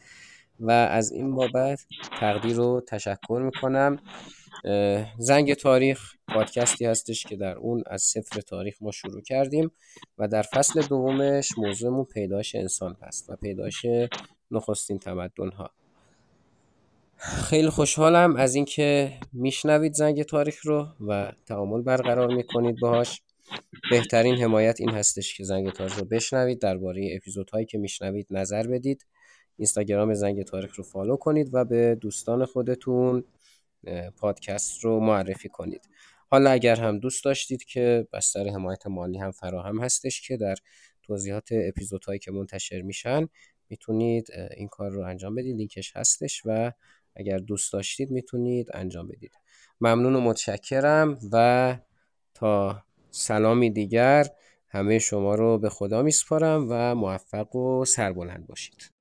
و از این بابت تقدیر رو تشکر می‌کنم. زنگ تاریخ پادکستی هستش که در اون از صفر تاریخ ما شروع کردیم و در فصل دومش موضوعمون پیداش انسان هست و پیداش نخستین تمدن ها خیلی خوشحالم از اینکه میشنوید زنگ تاریخ رو و تعامل برقرار می‌کنید باهاش. بهترین حمایت این هستش که زنگ تاریخ رو بشنوید. درباره اپیزودهایی که میشنوید نظر بدید. اینستاگرام زنگ تاریخ رو فالو کنید و به دوستان خودتون پادکست رو معرفی کنید. حالا اگر هم دوست داشتید که بستر حمایت مالی هم فراهم هستش که در توضیحات اپیزودهایی که منتشر میشن می‌تونید این کار رو انجام بدید. لینکش هستش و اگر دوست داشتید می‌تونید انجام بدید. ممنون و متشکرم و تا سلامی دیگر همه شما رو به خدا میسپارم و موفق و سربلند باشید.